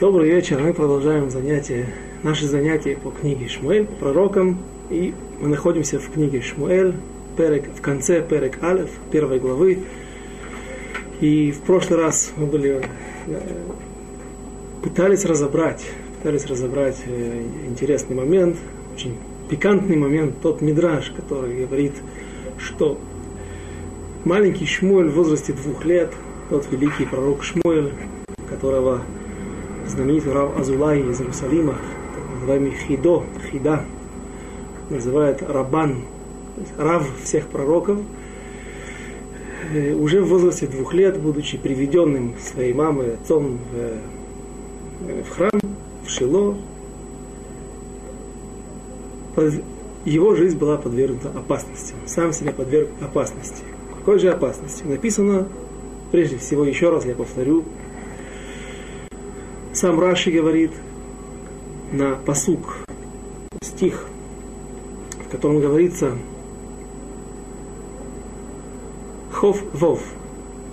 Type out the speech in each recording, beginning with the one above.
Добрый вечер. Мы продолжаем занятия, наши занятия по книге Шмуэль, пророкам. И мы находимся в книге Шмуэль, перек, в конце Перек Алев, первой главы. И в прошлый раз мы были, э, пытались разобрать, пытались разобрать э, интересный момент, очень пикантный момент, тот мидраж, который говорит, что маленький Шмуэль в возрасте двух лет, тот великий пророк Шмуэль, которого знаменитый Рав Азулай из Иерусалима, называемый Хидо, Хида, называет Рабан, то есть Рав всех пророков, э, уже в возрасте двух лет, будучи приведенным своей мамой, отцом в, э, в храм, в Шило, его жизнь была подвергнута опасности. Сам себя подверг опасности. Какой же опасности? Написано, прежде всего, еще раз я повторю, сам Раши говорит на посук, стих, в котором говорится Хов Вов,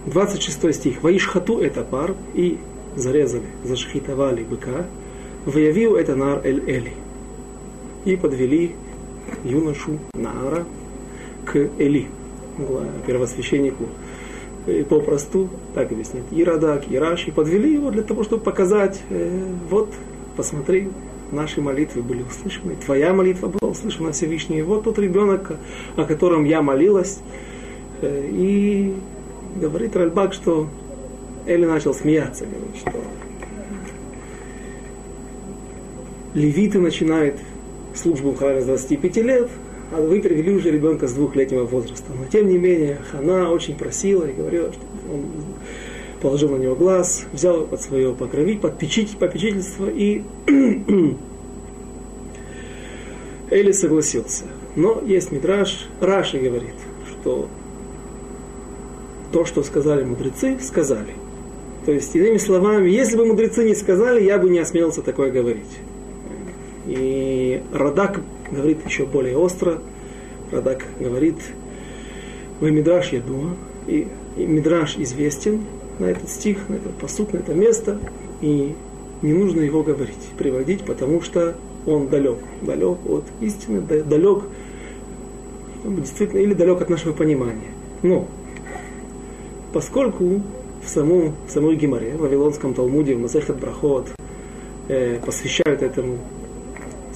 26 стих. Ваишхату это пар и зарезали, зашхитовали быка, выявил это нар эль эли. И подвели юношу Наара к Эли, первосвященнику и попросту, так объяснит, и Радак, и Раши, подвели его для того, чтобы показать, э, вот, посмотри, наши молитвы были услышаны, твоя молитва была услышана Всевышний, вот тот ребенок, о котором я молилась, э, и говорит Ральбак, что Эли начал смеяться, говорит, что левиты начинают службу в храме с 25 лет, вы привели уже ребенка с двухлетнего возраста. Но тем не менее, она очень просила и говорила, что он положил на него глаз, взял под свое покровить, под попечительство, и Эли согласился. Но есть Мидраш, Раши говорит, что то, что сказали мудрецы, сказали. То есть, иными словами, если бы мудрецы не сказали, я бы не осмелился такое говорить. И Радак говорит еще более остро. Радак говорит, вы Мидраш, я думаю, и, и Мидраш известен на этот стих, на этот посуд, на это место, и не нужно его говорить, приводить, потому что он далек, далек от истины, далек, действительно, или далек от нашего понимания. Но, поскольку в, самом, в самой Гимаре, в Вавилонском Талмуде, в Масехат Брахот, э, посвящают этому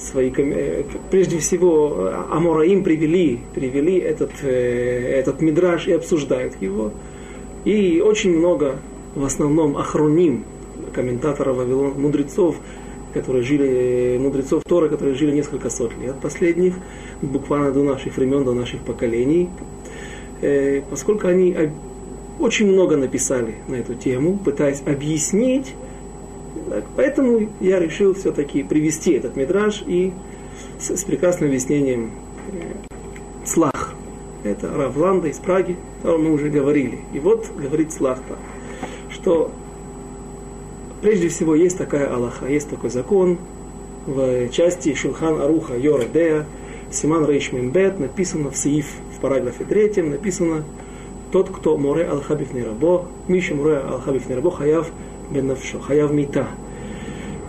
свои, э, прежде всего, Амураим привели, привели этот, э, этот мидраж и обсуждают его. И очень много, в основном, охроним, комментаторов Вавилон, мудрецов, которые жили, мудрецов Тора, которые жили несколько сот лет последних, буквально до наших времен, до наших поколений, э, поскольку они очень много написали на эту тему, пытаясь объяснить так, поэтому я решил все-таки привести этот мидраж и с, с прекрасным объяснением э, слах. Это Равланда из Праги, о мы уже говорили. И вот говорит Слахта, что прежде всего есть такая Аллаха, есть такой закон в части Шулхан Аруха Йоредея, Симан Рейш Мимбет, написано в Сииф, в параграфе третьем, написано тот, кто море алхабиф рабо, Миша море алхабиф рабо, хаяв бенавшо, хаяв мита.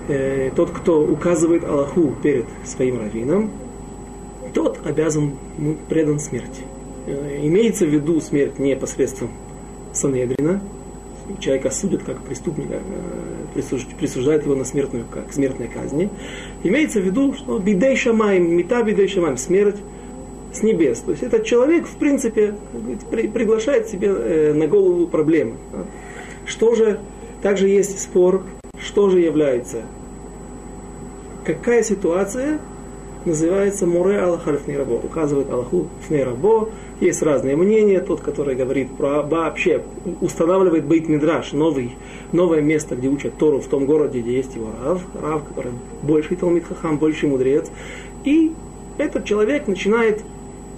Э, тот, кто указывает Аллаху перед своим раввином, тот обязан предан смерти. Э, имеется в виду смерть не посредством Санедрина, человека судят как преступника, э, присуждают его на смертную, как смертной казни. Имеется в виду, что бидей шамаем, мета бидей шамаем, смерть с небес. То есть этот человек, в принципе, приглашает себе на голову проблемы. Что же также есть спор, что же является, какая ситуация называется Муре Аллахар Фнейрабо, указывает Аллаху Фнейрабо. Есть разные мнения. Тот, который говорит про вообще, устанавливает Бейт Мидраш, новый, новое место, где учат Тору в том городе, где есть его Рав, Рав, который больший Талмит Хахам, больший мудрец. И этот человек начинает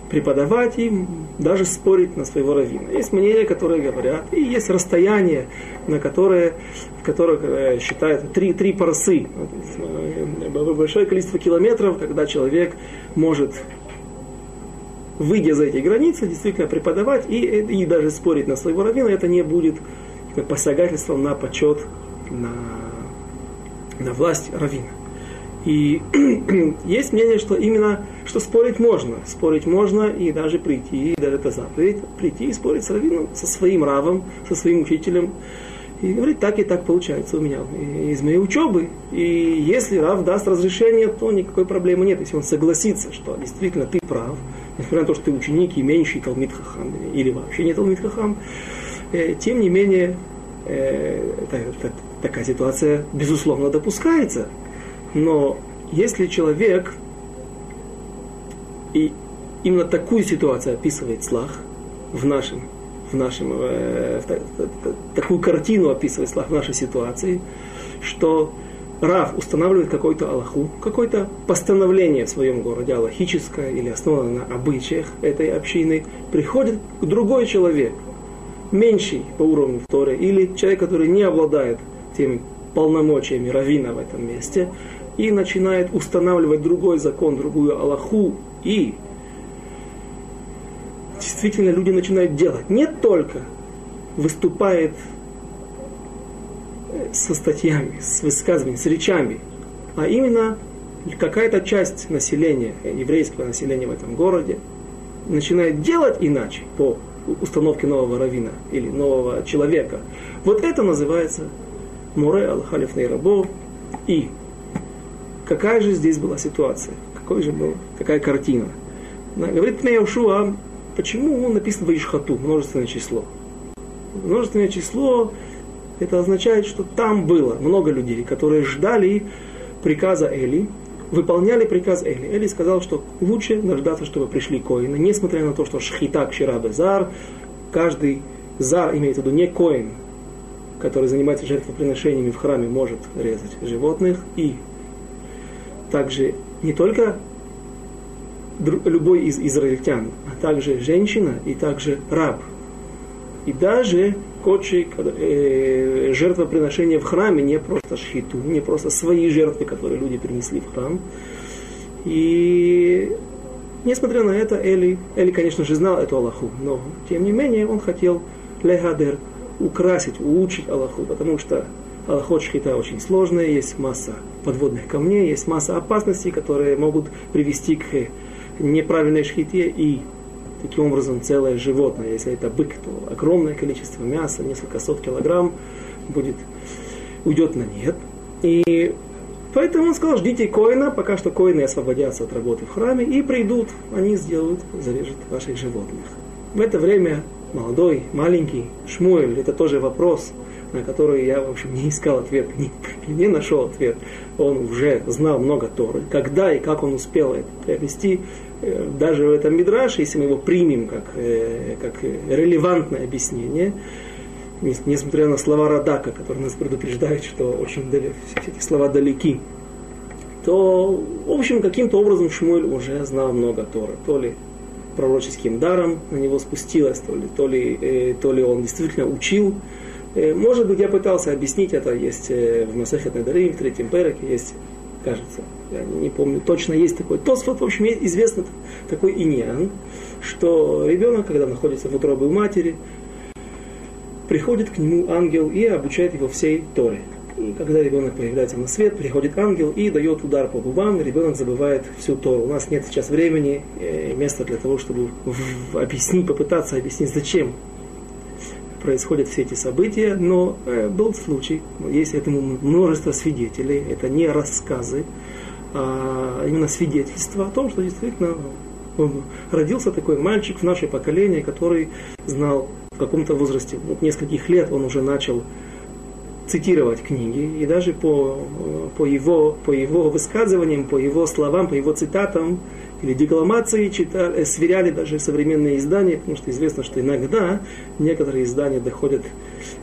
преподавать и даже спорить на своего раввина. Есть мнения, которые говорят, и есть расстояние, на которое, в которых э, считают три, три парсы, э, большое количество километров, когда человек может выйдя за эти границы, действительно преподавать и, и даже спорить на своего раввина, это не будет посягательством на почет, на на власть равина. И есть мнение, что именно, что спорить можно. Спорить можно и даже прийти, и даже это заповедь, прийти и спорить с раввином, со своим равом, со своим учителем. И говорит, так и так получается у меня из моей учебы. И если Рав даст разрешение, то никакой проблемы нет. Если он согласится, что действительно ты прав, несмотря на то, что ты ученик и меньший Талмит Хахам, или вообще не Талмит Хахам, э, тем не менее, э, такая ситуация, безусловно, допускается. Но если человек и именно такую ситуацию описывает Слах в нашем, в нашем э, в, такую картину описывает Слах в нашей ситуации, что Рав устанавливает какой-то Аллаху, какое-то постановление в своем городе, аллахическое или основанное на обычаях этой общины, приходит другой человек, меньший по уровню Торы, или человек, который не обладает теми полномочиями равина в этом месте, и начинает устанавливать другой закон, другую Аллаху, и действительно люди начинают делать. Не только выступает со статьями, с высказываниями, с речами, а именно какая-то часть населения, еврейского населения в этом городе, начинает делать иначе по установке нового равина или нового человека. Вот это называется Муре Алхалиф Нейрабо. И какая же здесь была ситуация? Какой же был, какая картина? Говорит Пнеяушуа, почему написано Ваишхату, множественное число? Множественное число это означает, что там было много людей, которые ждали приказа Эли, выполняли приказ Эли. Эли сказал, что лучше дождаться, чтобы пришли коины, несмотря на то, что шхита кширабе зар, каждый зар имеется в виду не коин, который занимается жертвоприношениями в храме, может резать животных, и также не только любой из израильтян, а также женщина и также раб. И даже кочи, э, жертвоприношения в храме, не просто шхиту, не просто свои жертвы, которые люди принесли в храм. И несмотря на это, Эли, Эли, конечно же, знал эту Аллаху, но тем не менее он хотел легадер украсить, улучшить Аллаху, потому что Аллахот шхита очень сложная, есть масса подводных камней, есть масса опасностей, которые могут привести к неправильной шхите и таким образом целое животное. Если это бык, то огромное количество мяса, несколько сот килограмм будет, уйдет на нет. И поэтому он сказал, ждите коина, пока что коины освободятся от работы в храме и придут, они сделают, зарежут ваших животных. В это время молодой, маленький Шмуэль, это тоже вопрос, на который я, в общем, не искал ответ, не, не нашел ответ. Он уже знал много Торы. Когда и как он успел это приобрести, Э, даже в этом Мидраше, если мы его примем как, э, как релевантное объяснение, несмотря на слова Радака, которые нас предупреждают, что очень дали, все эти слова далеки, то, в общем, каким-то образом Шмуэль уже знал много Торы. То ли пророческим даром на него спустилось, то ли, то ли, э, то ли он действительно учил. Может быть, я пытался объяснить это, есть в Масахет Надарим, в третьем переке, есть кажется, я не помню, точно есть такой Тосфот, в общем, известно такой иньян, что ребенок, когда находится в утробе у матери, приходит к нему ангел и обучает его всей Торе. И когда ребенок появляется на свет, приходит ангел и дает удар по губам, ребенок забывает всю Тору. У нас нет сейчас времени, э, места для того, чтобы объяснить, попытаться объяснить, зачем происходят все эти события, но э, был случай, есть этому множество свидетелей, это не рассказы, а именно свидетельства о том, что действительно родился такой мальчик в наше поколение, который знал в каком-то возрасте, вот нескольких лет он уже начал цитировать книги, и даже по, по, его, по его высказываниям, по его словам, по его цитатам, или декламации читали, э, сверяли даже современные издания, потому что известно, что иногда некоторые издания доходят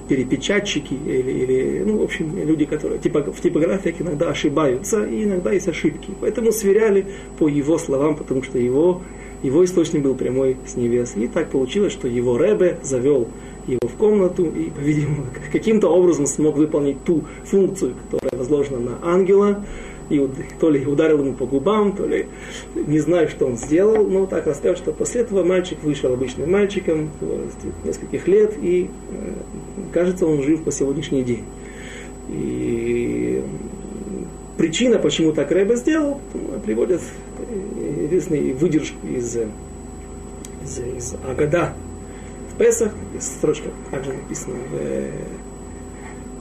перепечатчики или, или ну, в общем, люди, которые типа, в типографиях иногда ошибаются, и иногда есть ошибки. Поэтому сверяли по его словам, потому что его, его источник был прямой с небес. И так получилось, что его Ребе завел его в комнату и, по-видимому, каким-то образом смог выполнить ту функцию, которая возложена на ангела, и то ли ударил ему по губам, то ли не знаю, что он сделал, но так рассказывают, что после этого мальчик вышел обычным мальчиком, нескольких лет, и кажется, он жив по сегодняшний день. И причина, почему так Рэбе сделал, приводят известную выдержку из, из, из Агада в Песах, строчка также написана в,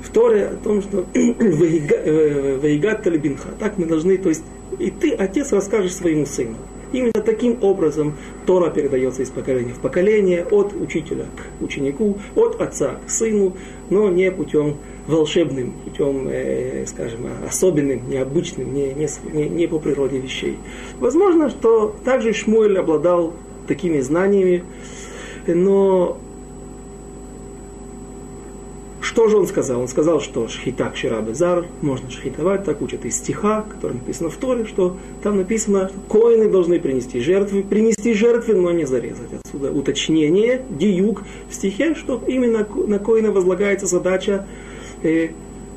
в Торе о том, что «Ваигат талибинха». Так мы должны, то есть и ты, отец, расскажешь своему сыну. Именно таким образом Тора передается из поколения в поколение, от учителя к ученику, от отца к сыну, но не путем волшебным, путем, э, скажем, особенным, необычным, не, не, не по природе вещей. Возможно, что также Шмуэль обладал такими знаниями, но что же он сказал? Он сказал, что шхита кшира безар, можно шхитовать, так учат из стиха, который написано в Торе, что там написано, что коины должны принести жертвы, принести жертвы, но не зарезать. Отсюда уточнение, диюк в стихе, что именно на коина возлагается задача э,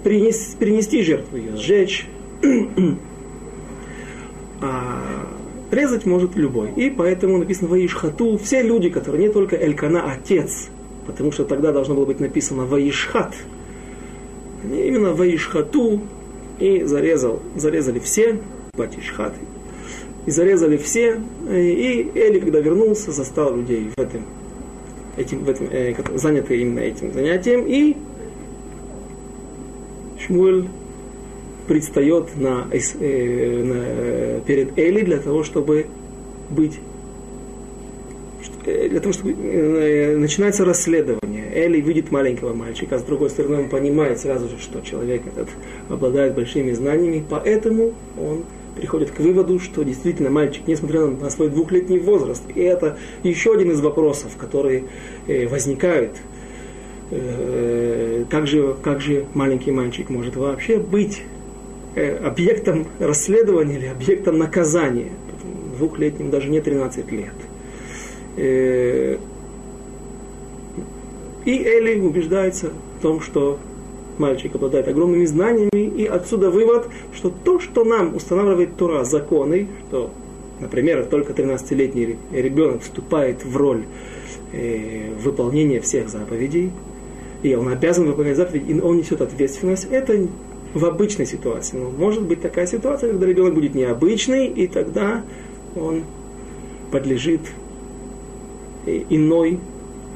принести, принести жертву, ее сжечь. а резать может любой. И поэтому написано Ваишхату, все люди, которые не только Элькана, отец, потому что тогда должно было быть написано Ваишхат. Именно Ваишхату и зарезал, зарезали все, Батишхат, и зарезали все, и Эли, когда вернулся, застал людей в этом, этим, в этом э, занятые именно этим занятием, и Шмуэль предстает на, э, на, перед Эли для того, чтобы быть Э, для того, чтобы э, начинается расследование. Эли видит маленького мальчика, а с другой стороны он понимает сразу же, что человек этот обладает большими знаниями, поэтому он приходит к выводу, что действительно мальчик, несмотря на свой двухлетний возраст, и это еще один из вопросов, которые э, возникают, как же, как же маленький мальчик может вообще быть объектом расследования или объектом наказания, двухлетним даже не 13 лет. Э, и Эли убеждается в том, что мальчик обладает огромными знаниями, и отсюда вывод, что то, что нам устанавливает Тура законы, что, например, только 13-летний ребенок вступает в роль э, выполнения всех заповедей, и он обязан выполнять заповеди, и он несет ответственность, это в обычной ситуации. Но может быть такая ситуация, когда ребенок будет необычный, и тогда он подлежит иной,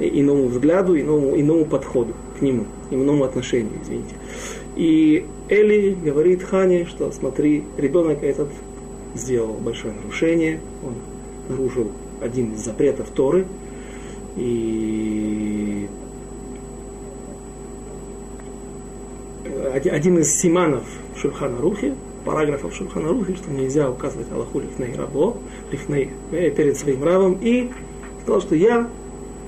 иному взгляду, иному, иному подходу к нему, иному отношению, извините. И Эли говорит Хане, что смотри, ребенок этот сделал большое нарушение, он нарушил один из запретов Торы, и один из симанов Шульхана Рухи, параграфов Шульхана Рухи, что нельзя указывать Аллаху лифней рабо, лифней, э, перед своим рабом, и сказал, что я,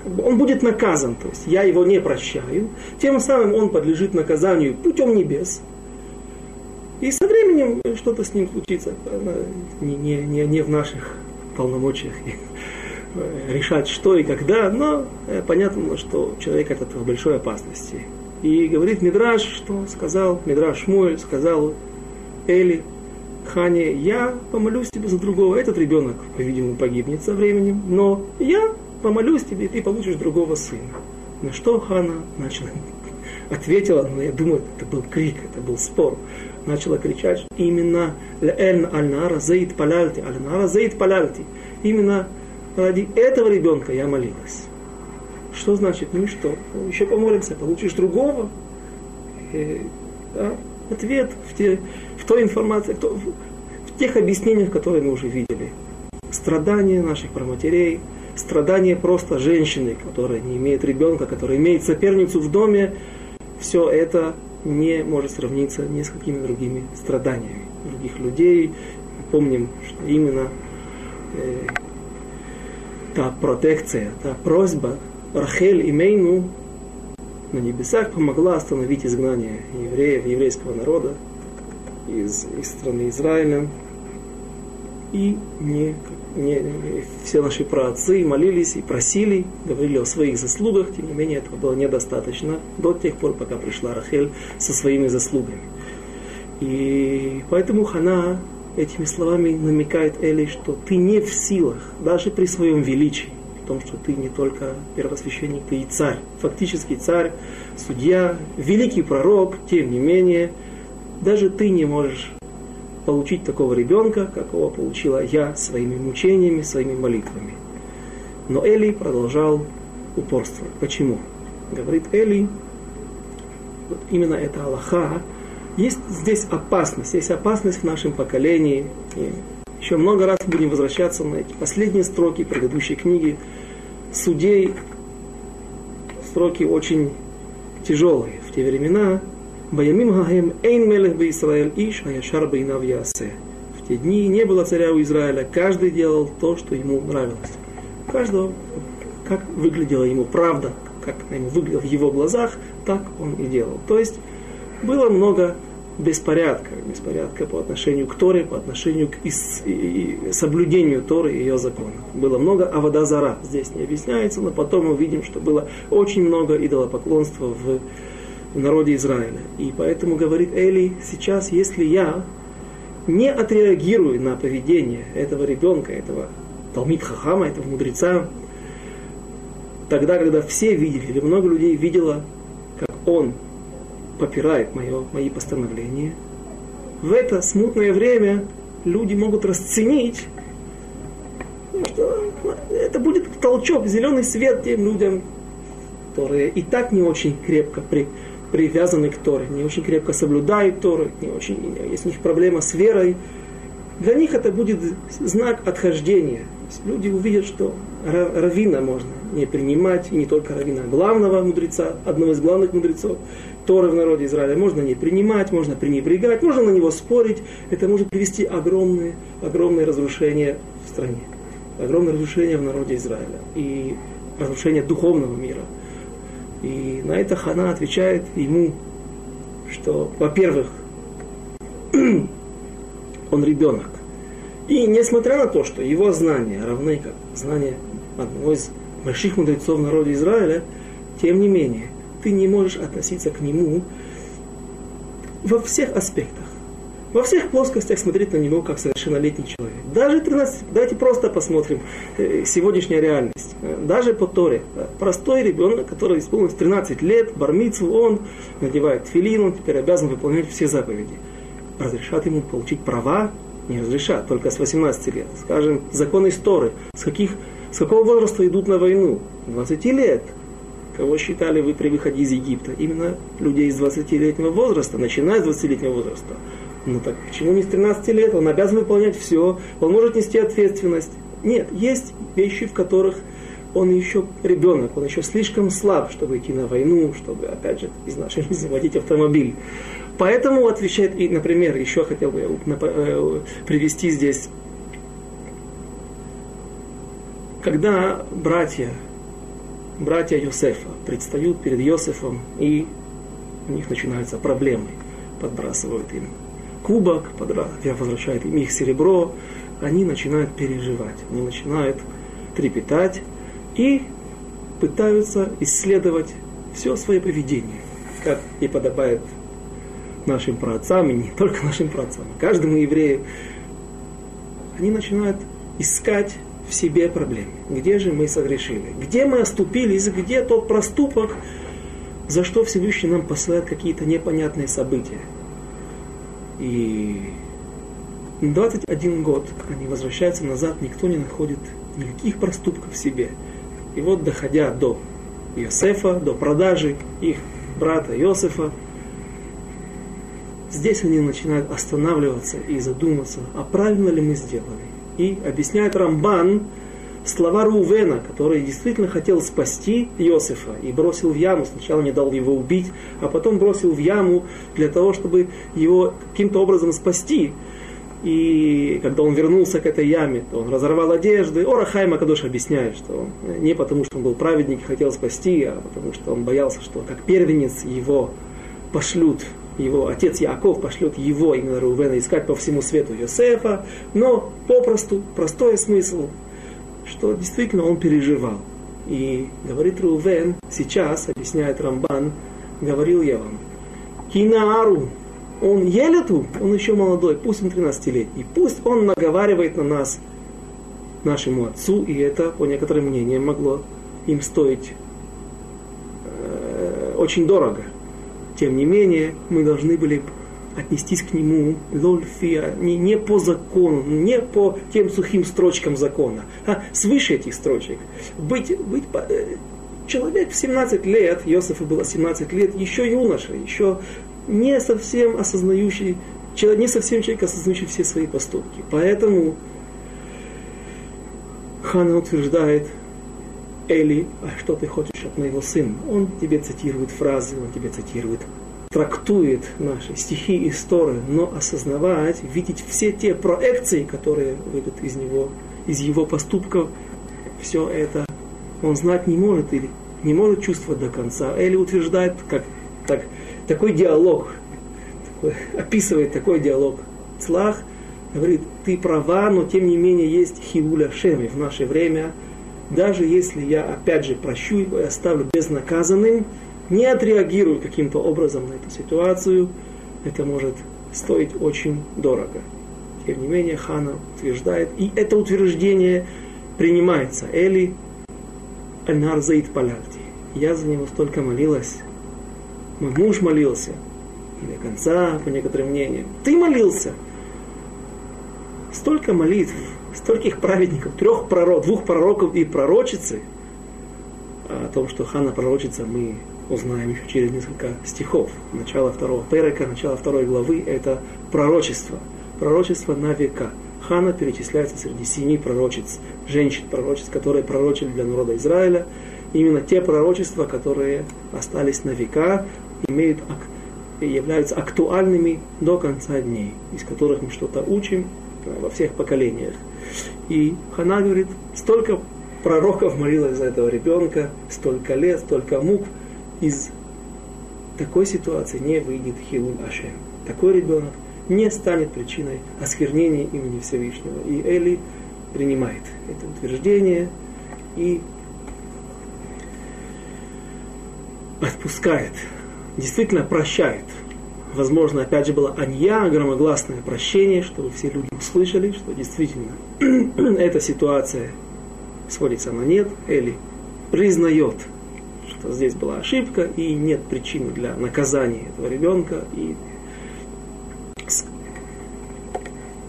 как бы, он будет наказан, то есть я его не прощаю, тем самым он подлежит наказанию путем небес. И со временем что-то с ним случится, не, не, не, не в наших полномочиях решать, что и когда, но э, понятно, что человек этот в большой опасности. И говорит Мидраш, что сказал, Мидраш Шмуэль сказал Эли, Хане, я помолюсь тебе за другого. Этот ребенок, по-видимому, погибнет со временем, но я помолюсь тебе, и ты получишь другого сына. На что Хана начала ответила, но я думаю, это был крик, это был спор. Начала кричать именно аль-нара заид паляльти, аль-нара заид паляльти. Именно ради этого ребенка я молилась. Что значит? Ну и что? Еще помолимся, получишь другого. И, э, да, ответ в те той информации, в тех объяснениях, которые мы уже видели. Страдания наших проматерей, страдания просто женщины, которая не имеет ребенка, которая имеет соперницу в доме, все это не может сравниться ни с какими другими страданиями других людей. Помним, что именно э, та протекция, та просьба Рахель и Мейну на небесах помогла остановить изгнание евреев, еврейского народа из, из страны Израиля. И не, не, все наши праотцы молились и просили, говорили о своих заслугах, тем не менее этого было недостаточно до тех пор, пока пришла Рахель со своими заслугами. И поэтому Хана этими словами намекает Эли, что ты не в силах, даже при своем величии, в том, что ты не только первосвященник, ты и царь, фактически царь, судья, великий пророк, тем не менее – даже ты не можешь получить такого ребенка, какого получила я своими мучениями, своими молитвами. Но Эли продолжал упорствовать. Почему? Говорит Эли, вот именно это Аллаха, есть здесь опасность, есть опасность в нашем поколении. И еще много раз будем возвращаться на эти последние строки предыдущей книги. Судей строки очень тяжелые. В те времена Баямим Хахем Эйн Мелех бы Исраэль Иш Аяшар Бейнав Ясе. В те дни не было царя у Израиля, каждый делал то, что ему нравилось. У каждого, как выглядела ему правда, как ему выглядело в его глазах, так он и делал. То есть было много беспорядка, беспорядка по отношению к Торе, по отношению к ис, и, соблюдению Торы и ее закона. Было много аводазара, здесь не объясняется, но потом мы видим, что было очень много идолопоклонства в, в народе Израиля. И поэтому говорит Эли, сейчас, если я не отреагирую на поведение этого ребенка, этого Талмит Хахама, этого мудреца, тогда, когда все видели, или много людей видело, как он попирает мое, мои постановления, в это смутное время люди могут расценить, что это будет толчок, зеленый свет тем людям, которые и так не очень крепко при, привязаны к Торе, не очень крепко соблюдают Тору, не очень, есть у них проблема с верой. Для них это будет знак отхождения. Люди увидят, что равина можно не принимать, и не только равина, главного мудреца, одного из главных мудрецов. Торы в народе Израиля можно не принимать, можно пренебрегать, можно на него спорить. Это может привести огромные, огромные разрушения в стране. Огромное разрушение в народе Израиля. И разрушение духовного мира. И на это Хана отвечает ему, что, во-первых, он ребенок. И несмотря на то, что его знания равны как знания одного из больших мудрецов в народе Израиля, тем не менее, ты не можешь относиться к нему во всех аспектах. Во всех плоскостях смотреть на него как совершеннолетний человек. Даже 13, давайте просто посмотрим э, сегодняшняя реальность. Даже по Торе. Простой ребенок, который исполнилось 13 лет, бармицу, он надевает филин, он теперь обязан выполнять все заповеди. Разрешат ему получить права? Не разрешат, только с 18 лет. Скажем, законы истории. С, каких, с какого возраста идут на войну? 20 лет. Кого считали вы при выходе из Египта? Именно людей из 20-летнего возраста, начиная с 20-летнего возраста. Ну так почему не с 13 лет? Он обязан выполнять все, он может нести ответственность. Нет, есть вещи, в которых он еще ребенок, он еще слишком слаб, чтобы идти на войну, чтобы, опять же, из нашей жизни водить автомобиль. Поэтому отвечает, и, например, еще хотел бы э, привести здесь, когда братья братья Йосефа предстают перед Йосефом, и у них начинаются проблемы. Подбрасывают им кубок, возвращают им их серебро, они начинают переживать, они начинают трепетать и пытаются исследовать все свое поведение, как и подобает нашим праотцам, и не только нашим праотцам, каждому еврею. Они начинают искать в себе проблемы. Где же мы согрешили? Где мы оступились? Где тот проступок, за что Всевышний нам посылает какие-то непонятные события? И 21 год они возвращаются назад, никто не находит никаких проступков в себе. И вот, доходя до Иосифа, до продажи их брата Иосифа, здесь они начинают останавливаться и задуматься, а правильно ли мы сделали. И объясняет Рамбан слова Рувена, который действительно хотел спасти Иосифа и бросил в яму. Сначала не дал его убить, а потом бросил в яму для того, чтобы его каким-то образом спасти. И когда он вернулся к этой яме, то он разорвал одежды. Ора Хайма Кадош объясняет, что не потому, что он был праведник и хотел спасти, а потому, что он боялся, что как первенец его пошлют его отец Яков пошлет его, именно Рувена, искать по всему свету Йосефа, но попросту, простой смысл, что действительно он переживал. И говорит Рувен, сейчас, объясняет Рамбан, говорил я вам, Кинаару, он елету, он еще молодой, пусть он 13-летний, пусть он наговаривает на нас, нашему отцу, и это, по некоторым мнениям, могло им стоить э, очень дорого. Тем не менее, мы должны были отнестись к нему лольфия, не, не по закону, не по тем сухим строчкам закона, а свыше этих строчек. Быть, быть э, человек в 17 лет, Иосифу было 17 лет, еще юноша, еще не совсем осознающий, не совсем человек, осознающий все свои поступки. Поэтому Хана утверждает, Эли, а что ты хочешь от моего сына? Он тебе цитирует фразы, он тебе цитирует, трактует наши стихи и сторы, но осознавать, видеть все те проекции, которые выйдут из него, из его поступков, все это он знать не может или не может чувствовать до конца. Эли утверждает, как так, такой диалог, такой, описывает такой диалог. Цлах говорит, ты права, но тем не менее есть хиуля шеми в наше время. Даже если я опять же прощу его и оставлю безнаказанным, не отреагирую каким-то образом на эту ситуацию, это может стоить очень дорого. Тем не менее, Хана утверждает, и это утверждение принимается. Эли Нарзаид Палярти. Я за него столько молилась. Мой муж молился. И до конца, по некоторым мнениям. Ты молился. Столько молитв, стольких праведников, трех пророков, двух пророков и пророчицы. А о том, что Хана пророчица, мы узнаем еще через несколько стихов. Начало второго перека, начало второй главы – это пророчество. Пророчество на века. Хана перечисляется среди семи пророчиц, женщин-пророчиц, которые пророчили для народа Израиля. Именно те пророчества, которые остались на века, имеют, являются актуальными до конца дней, из которых мы что-то учим во всех поколениях. И Хана говорит, столько пророков молилось за этого ребенка, столько лет, столько мук, из такой ситуации не выйдет Хилун Ашем. Такой ребенок не станет причиной осквернения имени Всевышнего. И Эли принимает это утверждение и отпускает, действительно прощает. Возможно, опять же, было анья, громогласное прощение, чтобы все люди услышали, что действительно эта ситуация сводится на нет. Эли признает, что здесь была ошибка и нет причины для наказания этого ребенка. И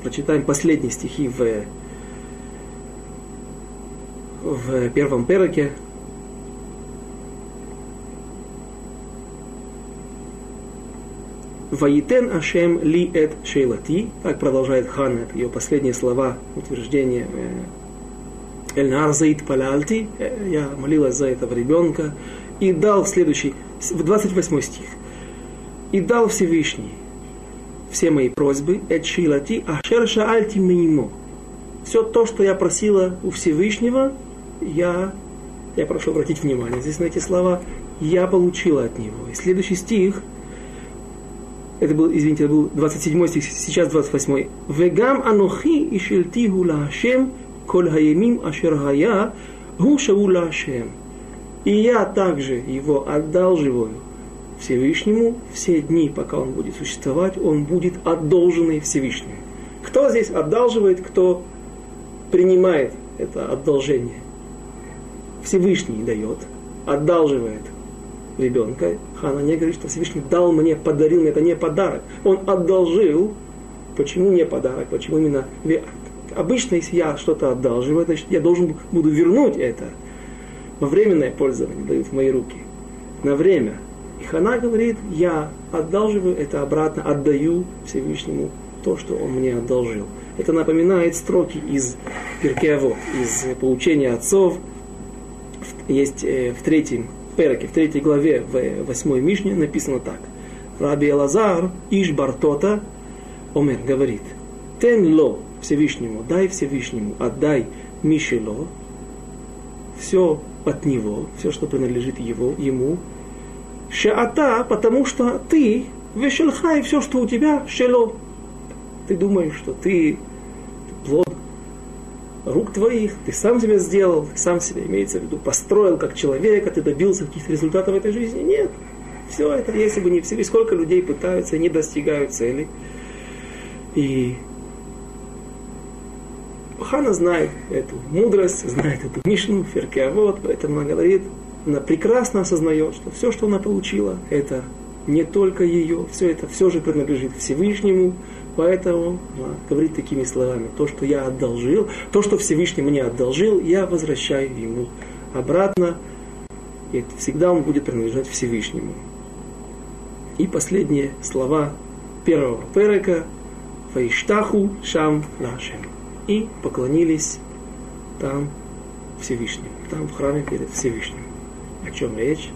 прочитаем последние стихи в, в первом пероке. Ваитен Ашем ли эт шейлати, так продолжает Хан, это ее последние слова, утверждение Эльнар Заид Палялти, я молилась за этого ребенка, и дал следующий, в 28 стих, и дал Всевышний все мои просьбы, эчилати ашер шаальти мимо. Все то, что я просила у Всевышнего, я, я прошу обратить внимание здесь на эти слова, я получила от него. И следующий стих, это был, извините, это был 27 стих, сейчас 28. Вегам анохи и шельтиху лашем коль хаемим ашер хая гу шаву лашем. И я также его одалживаю Всевышнему все дни, пока он будет существовать, он будет одолженный Всевышнему. Кто здесь одалживает, кто принимает это одолжение? Всевышний дает, одалживает ребенка. Хана не говорит, что Всевышний дал мне, подарил мне, это не подарок. Он одолжил. Почему не подарок? Почему именно... Обычно, если я что-то одалживаю, значит, я должен буду вернуть это. Во временное пользование дают в мои руки. На время. И Хана говорит, я одалживаю это обратно, отдаю Всевышнему то, что он мне одолжил. Это напоминает строки из Перкево, из поучения отцов. Есть э, в третьем перке, в третьей главе, в восьмой Мишне написано так. Раби Лазар Иш Бартота, Омер говорит, Тен ло Всевышнему, дай Всевышнему, отдай Мишело, все от него, все, что принадлежит его, ему, Шаата, потому что ты, вешелхай, все, что у тебя, шело. Ты думаешь, что ты плод рук твоих, ты сам себя сделал, ты сам себя, имеется в виду, построил как человек, а ты добился каких-то результатов в этой жизни. Нет. Все это, если бы не все, сколько людей пытаются, не достигают цели. И Хана знает эту мудрость, знает эту Мишну, Феркеавод, поэтому она говорит, она прекрасно осознает, что все, что она получила, это не только ее, все это все же принадлежит Всевышнему, поэтому она говорит такими словами, то, что я одолжил, то, что Всевышний мне одолжил, я возвращаю ему обратно, и всегда он будет принадлежать Всевышнему. И последние слова первого перека Вайштаху Шам Нашем. И поклонились там Всевышнему, там в храме перед Всевышним. О чем речь?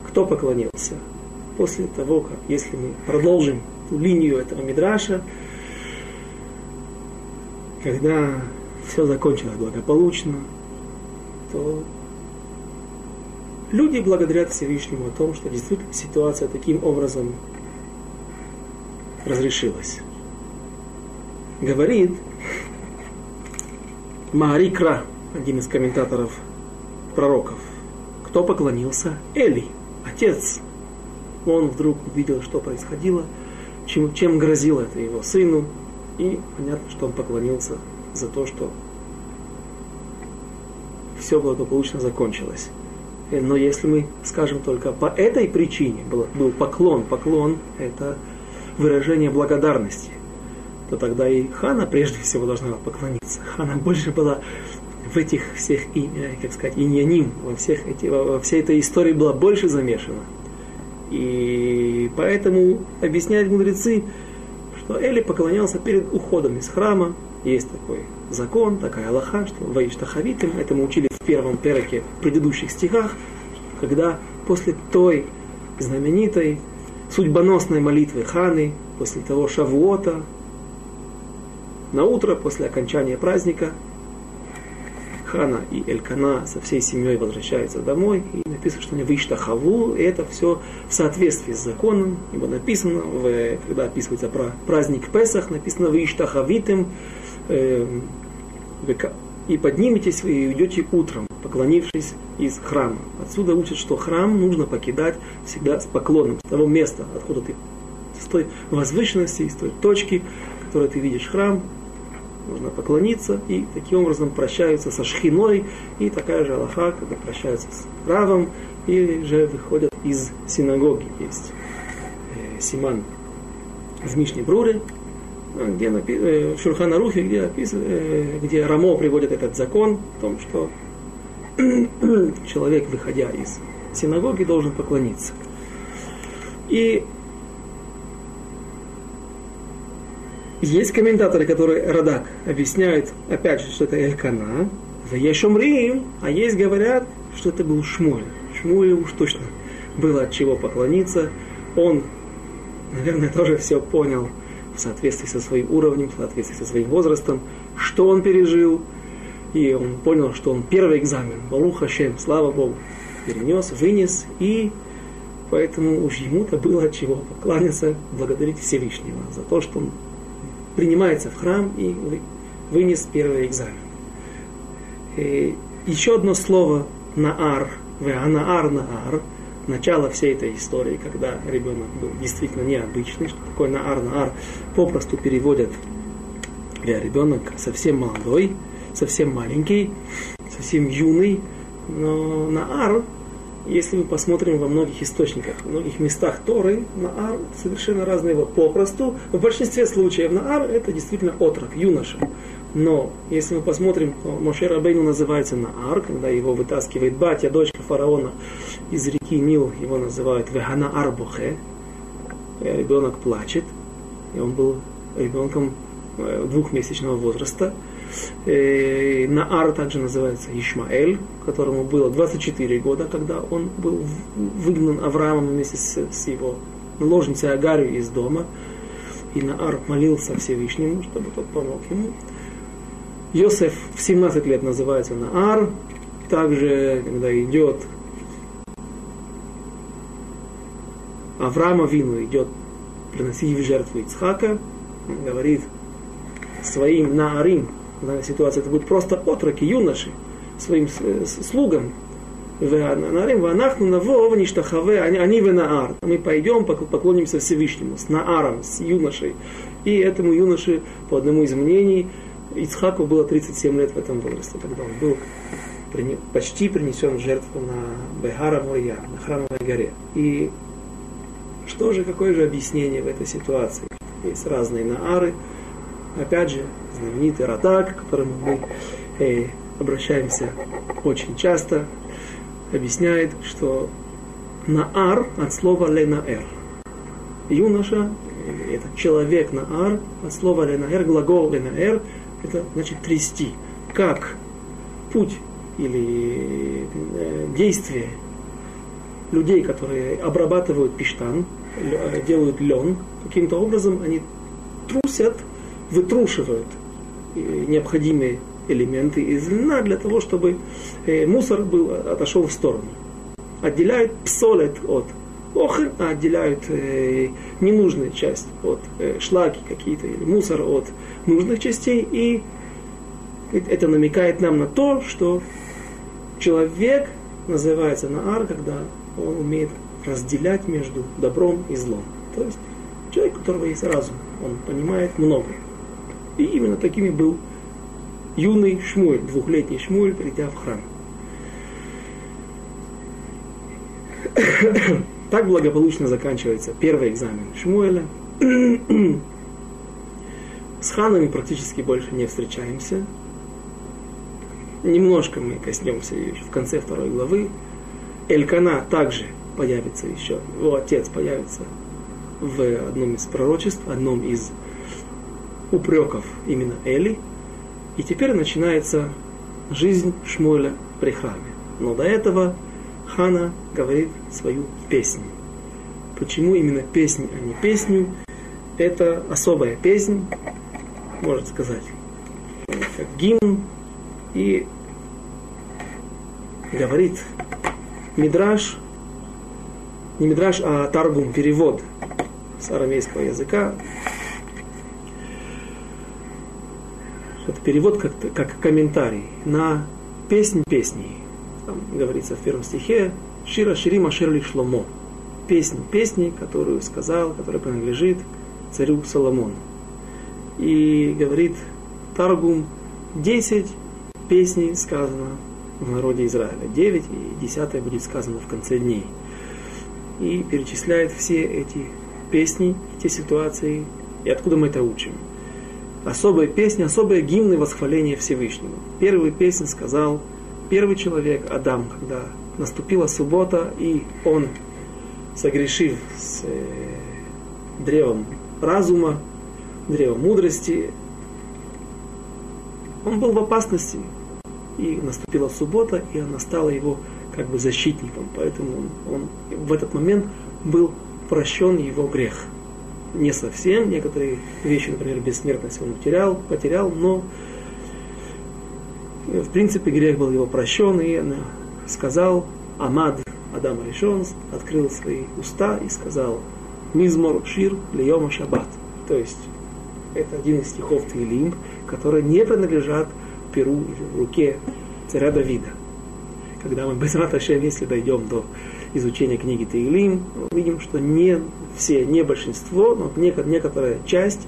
Кто поклонился? После того, как, если мы продолжим линию этого Мидраша, когда все закончилось благополучно, то люди благодарят Всевышнему о том, что действительно ситуация таким образом разрешилась. Говорит Маарикра, один из комментаторов пророков, кто поклонился? Эли, отец. Он вдруг увидел, что происходило, чем, чем грозило это его сыну, и понятно, что он поклонился за то, что все благополучно закончилось. Э, но если мы скажем только по этой причине, был, был поклон, поклон это выражение благодарности, то тогда и Хана прежде всего должна была поклониться. Хана больше была в этих всех, э, как сказать, иньяним, во, всех эти, во всей этой истории была больше замешана. И поэтому объясняют мудрецы, что Эли поклонялся перед уходом из храма. Есть такой закон, такая Аллаха, что Ваиштахавитим, это мы учили в первом переке, в предыдущих стихах, когда после той знаменитой судьбоносной молитвы Ханы, после того Шавуота, на утро после окончания праздника, Хана и Элькана со всей семьей возвращаются домой, и написано, что они выштахаву, и это все в соответствии с законом, ибо написано, в, когда описывается про праздник Песах, написано выштахавитым, э, и подниметесь вы и уйдете утром, поклонившись из храма. Отсюда учат, что храм нужно покидать всегда с поклоном, с того места, откуда ты, с той возвышенности, с той точки, которой ты видишь храм, нужно поклониться, и таким образом прощаются со шхиной, и такая же Аллаха, когда прощаются с Равом, или же выходят из синагоги. Есть э, Симан в Мишне Бруре, где напи- э, в Шурханарухе, где, опис- э, где Рамо приводит этот закон о том, что человек, выходя из синагоги, должен поклониться. И есть комментаторы, которые Радак объясняют, опять же, что это Элькана, есть Шумрим, а есть говорят, что это был Шмуль. Шмуль уж точно было от чего поклониться. Он, наверное, тоже все понял в соответствии со своим уровнем, в соответствии со своим возрастом, что он пережил, и он понял, что он первый экзамен, Балуха Шем, слава Богу, перенес, вынес, и поэтому уж ему-то было от чего покланяться, благодарить Всевышнего за то, что он принимается в храм и вынес первый экзамен. И еще одно слово «наар», «веанаар наар», начало всей этой истории, когда ребенок был действительно необычный, что такое наар, наар, попросту переводят, когда ребенок совсем молодой, совсем маленький, совсем юный, но наар, если мы посмотрим во многих источниках, в многих местах Торы, Наар совершенно разные его попросту. В большинстве случаев Наар это действительно отрок, юноша. Но если мы посмотрим, то Моше Рабейну называется Наар, когда его вытаскивает батя, дочка фараона из реки Нил, его называют Вехана Арбухе. Ребенок плачет, и он был ребенком э, двухмесячного возраста. Э, Наар также называется Ишмаэль, которому было 24 года, когда он был выгнан Авраамом вместе с, с его наложницей Агарью из дома. И Наар молился Всевышнему, чтобы тот помог ему. Йосеф в 17 лет называется Наар. Также, когда идет Авраама Вину, идет приносить в жертву Ицхака, говорит своим Наарим, данной ситуации это будут просто отроки, юноши, своим слугам. Они в наар. Мы пойдем, поклонимся Всевышнему, с нааром, с юношей. И этому юноше, по одному из мнений, Ицхаку было 37 лет в этом возрасте, когда он был почти принесен в жертву на Бехара Мурия, на храмовой горе. И Что же, какое же объяснение в этой ситуации? Есть разные наары. Опять же, знаменитый Радак, к которому мы э, обращаемся очень часто, объясняет, что наар от слова ленаэр. Юноша, это человек наар, от слова ленаэр, глагол ленаэр, это значит трясти. Как путь или э, действие людей, которые обрабатывают пиштан, э, делают лен, каким-то образом они трусят, вытрушивают э, необходимые элементы из льна для того, чтобы мусор был, отошел в сторону. Отделяют псолет от охр, а отделяют э, ненужную часть от э, шлаки какие-то или мусор от нужных частей. И это намекает нам на то, что человек называется наар, когда он умеет разделять между добром и злом. То есть человек, у которого есть разум, он понимает многое. И именно такими был юный Шмуль, двухлетний Шмуль, придя в храм. Так благополучно заканчивается первый экзамен Шмуэля. С ханами практически больше не встречаемся. Немножко мы коснемся ее в конце второй главы. Элькана также появится еще, его отец появится в одном из пророчеств, одном из упреков именно Эли. И теперь начинается жизнь Шмуэля при храме. Но до этого Хана говорит свою песню. Почему именно песнь, а не песню? Это особая песнь, можно сказать, как гимн. И говорит Мидраш, не Мидраш, а Таргум, перевод с арамейского языка. Перевод как, как комментарий на песнь песней там говорится в первом стихе, Шира Ширим Ашерли Шломо. Песнь песни, которую сказал, которая принадлежит царю Соломону. И говорит Таргум, 10 песней сказано в народе Израиля. 9 и 10 будет сказано в конце дней. И перечисляет все эти песни, эти ситуации, и откуда мы это учим. Особая песня, особые гимны восхваления Всевышнего. Первую песню сказал первый человек, Адам, когда наступила суббота, и он, согрешив с э, древом разума, древом мудрости, он был в опасности. И наступила суббота, и она стала его как бы защитником. Поэтому он, он в этот момент был прощен его грех. Не совсем, некоторые вещи, например, бессмертность он потерял, потерял, но в принципе, грех был его прощен, и он сказал, Амад Адам решен, открыл свои уста и сказал, Мизмор Шир Льома Шаббат. То есть, это один из стихов Твилим, которые не принадлежат перу или руке царя Давида. Когда мы без если дойдем до изучения книги Таилим, увидим, что не все, не большинство, но некоторая часть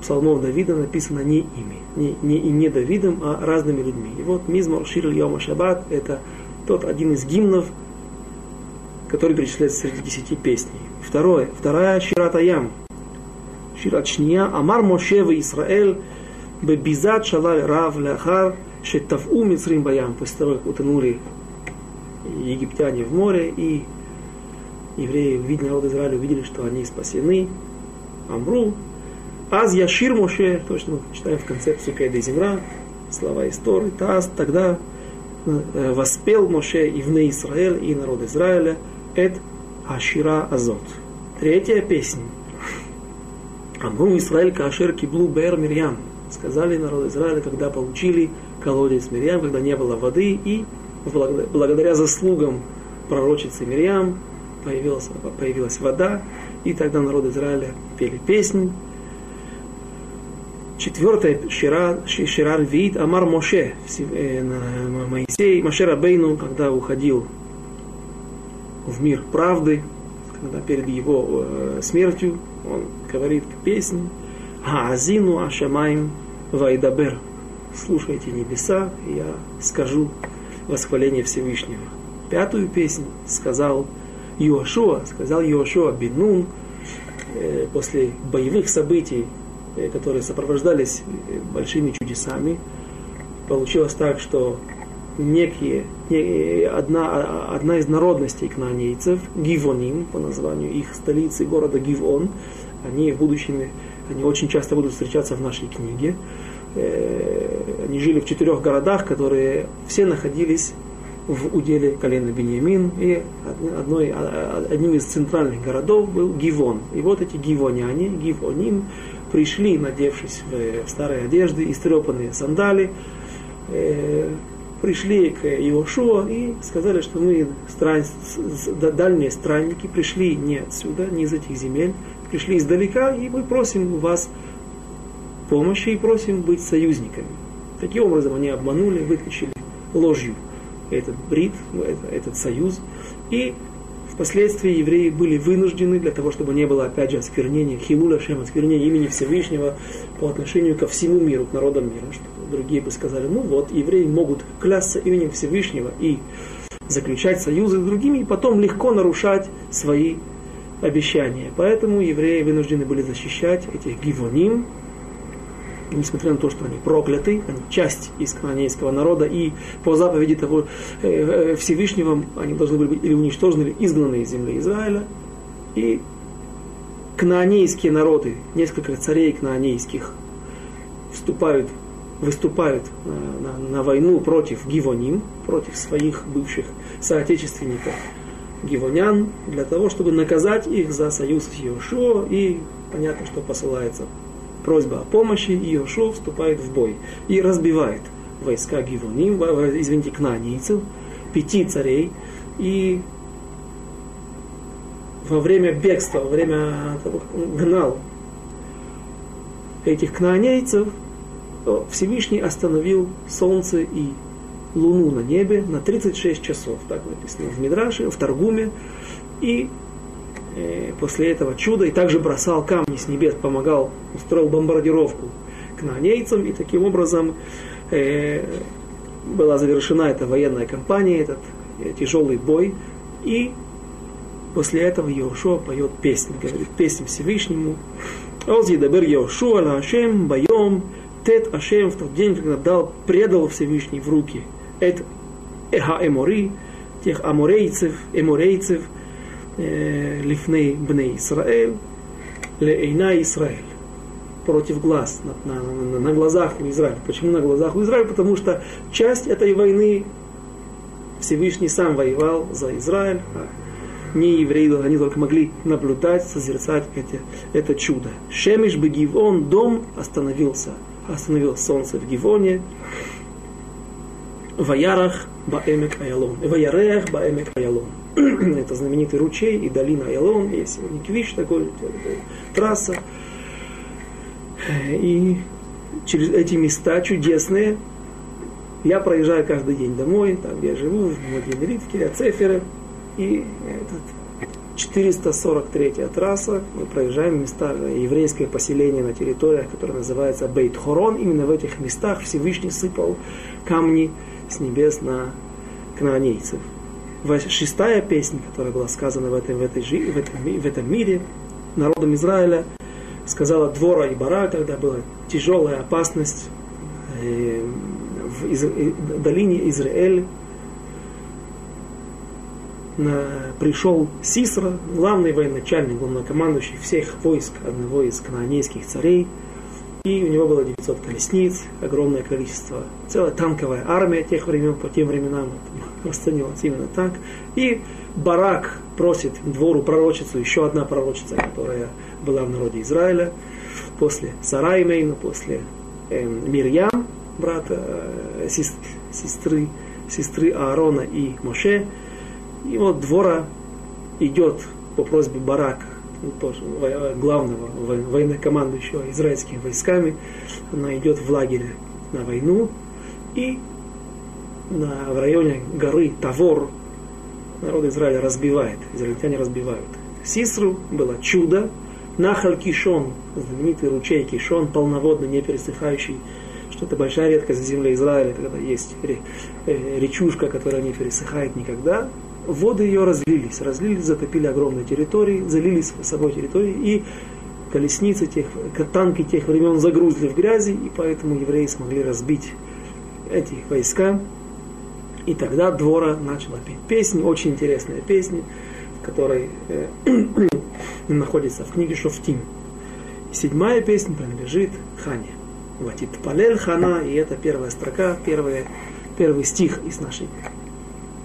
псалмов Давида написано не ими, не, не, и не Давидом, а разными людьми. И вот Мизмор Шир Йома Шаббат – это тот один из гимнов, который перечисляется среди десяти песней. Второе, вторая Шират Аям. Шират Шния. Амар Моше в Исраэль бебизат шалаль рав ляхар шетаву мицрим баям. После того, как утонули египтяне в море, и евреи, увидели народ Израиля, увидели, что они спасены. Амру, Аз Яшир Моше, мы читаем в конце Псукеда Земра, слова истории, Таз, тогда э, воспел Моше и вне Израиль, и народ Израиля, Эд Ашира Азот. Третья песня. Амру Израиль Кашер Киблу Бер Мирьям. Сказали народ Израиля, когда получили колодец Мирьям, когда не было воды, и благодаря заслугам пророчицы Мирьям появилась, появилась вода, и тогда народ Израиля пели песнь, Четвертое, Шира, Шира Вид, Амар Моше, Моисей, Моше Рабейну, когда уходил в мир правды, когда перед его э, смертью, он говорит песнь Хаазину Ашамаем Вайдабер. Слушайте небеса, я скажу восхваление Всевышнего. Пятую песнь сказал Иошуа, сказал Иошуа Бенун, э, после боевых событий, э, которые сопровождались э, большими чудесами, получилось так, что некие, не, одна, одна из народностей кнанейцев, Гивоним, по названию их столицы города Гивон, они в будущем, они очень часто будут встречаться в нашей книге. Они жили в четырех городах, которые все находились в уделе колена Бениамин, и одной, а, одним из центральных городов был Гивон. И вот эти гивоняне, гивоним, пришли, надевшись в старые одежды, истрепанные сандали, э, пришли к Иошуа и сказали, что мы стран, дальние странники, пришли не отсюда, не из этих земель, пришли издалека, и мы просим у вас помощи и просим быть союзниками. Таким образом они обманули, вытащили ложью этот брит, этот союз. И впоследствии евреи были вынуждены для того, чтобы не было, опять же, осквернения, хилуля шем, осквернения имени Всевышнего по отношению ко всему миру, к народам мира. Что другие бы сказали, ну вот, евреи могут клясться именем Всевышнего и заключать союзы с другими, и потом легко нарушать свои обещания. Поэтому евреи вынуждены были защищать этих гивоним, несмотря на то, что они прокляты, они часть из кананейского народа, и по заповеди того э, э, Всевышнего они должны были быть или уничтожены, или изгнаны из земли Израиля. И кнаанейские народы, несколько царей кнаанейских вступают, выступают на, на, на войну против Гивоним, против своих бывших соотечественников гивонян, для того, чтобы наказать их за союз с Йошуа, и понятно, что посылается просьба о помощи, и Иошуа вступает в бой и разбивает войска Гивоним, извините, кнанийцев, пяти царей, и во время бегства, во время того, как он гнал этих кнаанейцев, Всевышний остановил солнце и луну на небе на 36 часов, так написано в Мидраше, в Таргуме, и Э, после этого чуда и также бросал камни с небес, помогал, устроил бомбардировку к нанейцам, и таким образом э, была завершена эта военная кампания, этот э, тяжелый бой, и после этого Йошуа поет песню, говорит песню Всевышнему. Оз едабер Йошуа ла Ашем боем тет Ашем в тот день, когда дал, предал Всевышний в руки это Эха Эмори, тех аморейцев, эморейцев – лифней бней Исраэль, лейна Исраэль. Против глаз, на, на, на, на глазах у Израиля. Почему на глазах у Израиля? Потому что часть этой войны Всевышний сам воевал за Израиль, а не евреи, они только могли наблюдать, созерцать эти, это чудо. Шемиш бы Гивон, дом остановился, остановил солнце в Гивоне, Ваярах Баэмек Аялон, Ваярех Баэмек Аялон. это знаменитый ручей и долина Айлон, есть Никвиш такой, трасса. И через эти места чудесные я проезжаю каждый день домой, там я живу, в Мадинрит, в Кириацефере, и этот 443 трасса, мы проезжаем места еврейское поселение на территориях, которое называется Бейт-Хорон. Именно в этих местах Всевышний сыпал камни с небес на кнаанейцев шестая песня, которая была сказана в, этой, в, этой, в, этом, в этом мире народом Израиля, сказала Двора и Бара, когда была тяжелая опасность э, в э, долине Израиль. Пришел Сисра, главный военачальник, главнокомандующий всех войск одного из канонейских царей, и у него было 900 колесниц, огромное количество, целая танковая армия тех времен, по тем временам это расценивалось именно так. И Барак просит двору пророчицу, еще одна пророчица, которая была в народе Израиля, после Сараймейна, после э, Мирьям, брата, э, сестры, сестры Аарона и Моше. И вот двора идет по просьбе Барака ну, тоже главного военнокомандующего израильскими войсками, она идет в лагере на войну, и на, в районе горы Тавор народ Израиля разбивает, израильтяне разбивают. Сисру было чудо, Нахаль Кишон, знаменитый ручей Кишон, полноводный, не пересыхающий, что это большая редкость в земле Израиля, когда есть э, речушка, которая не пересыхает никогда. воды ее разлились, разлились, затопили огромные территории, залили с собой территории, и колесницы тех, танки тех времен загрузли в грязи, и поэтому евреи смогли разбить эти войска. И тогда Двора начала петь песни, очень интересная песня, которая э, находится в книге Шофтим. Седьмая песня принадлежит Хане. Ватит Палель Хана, и это первая строка, первый, первый стих из нашей,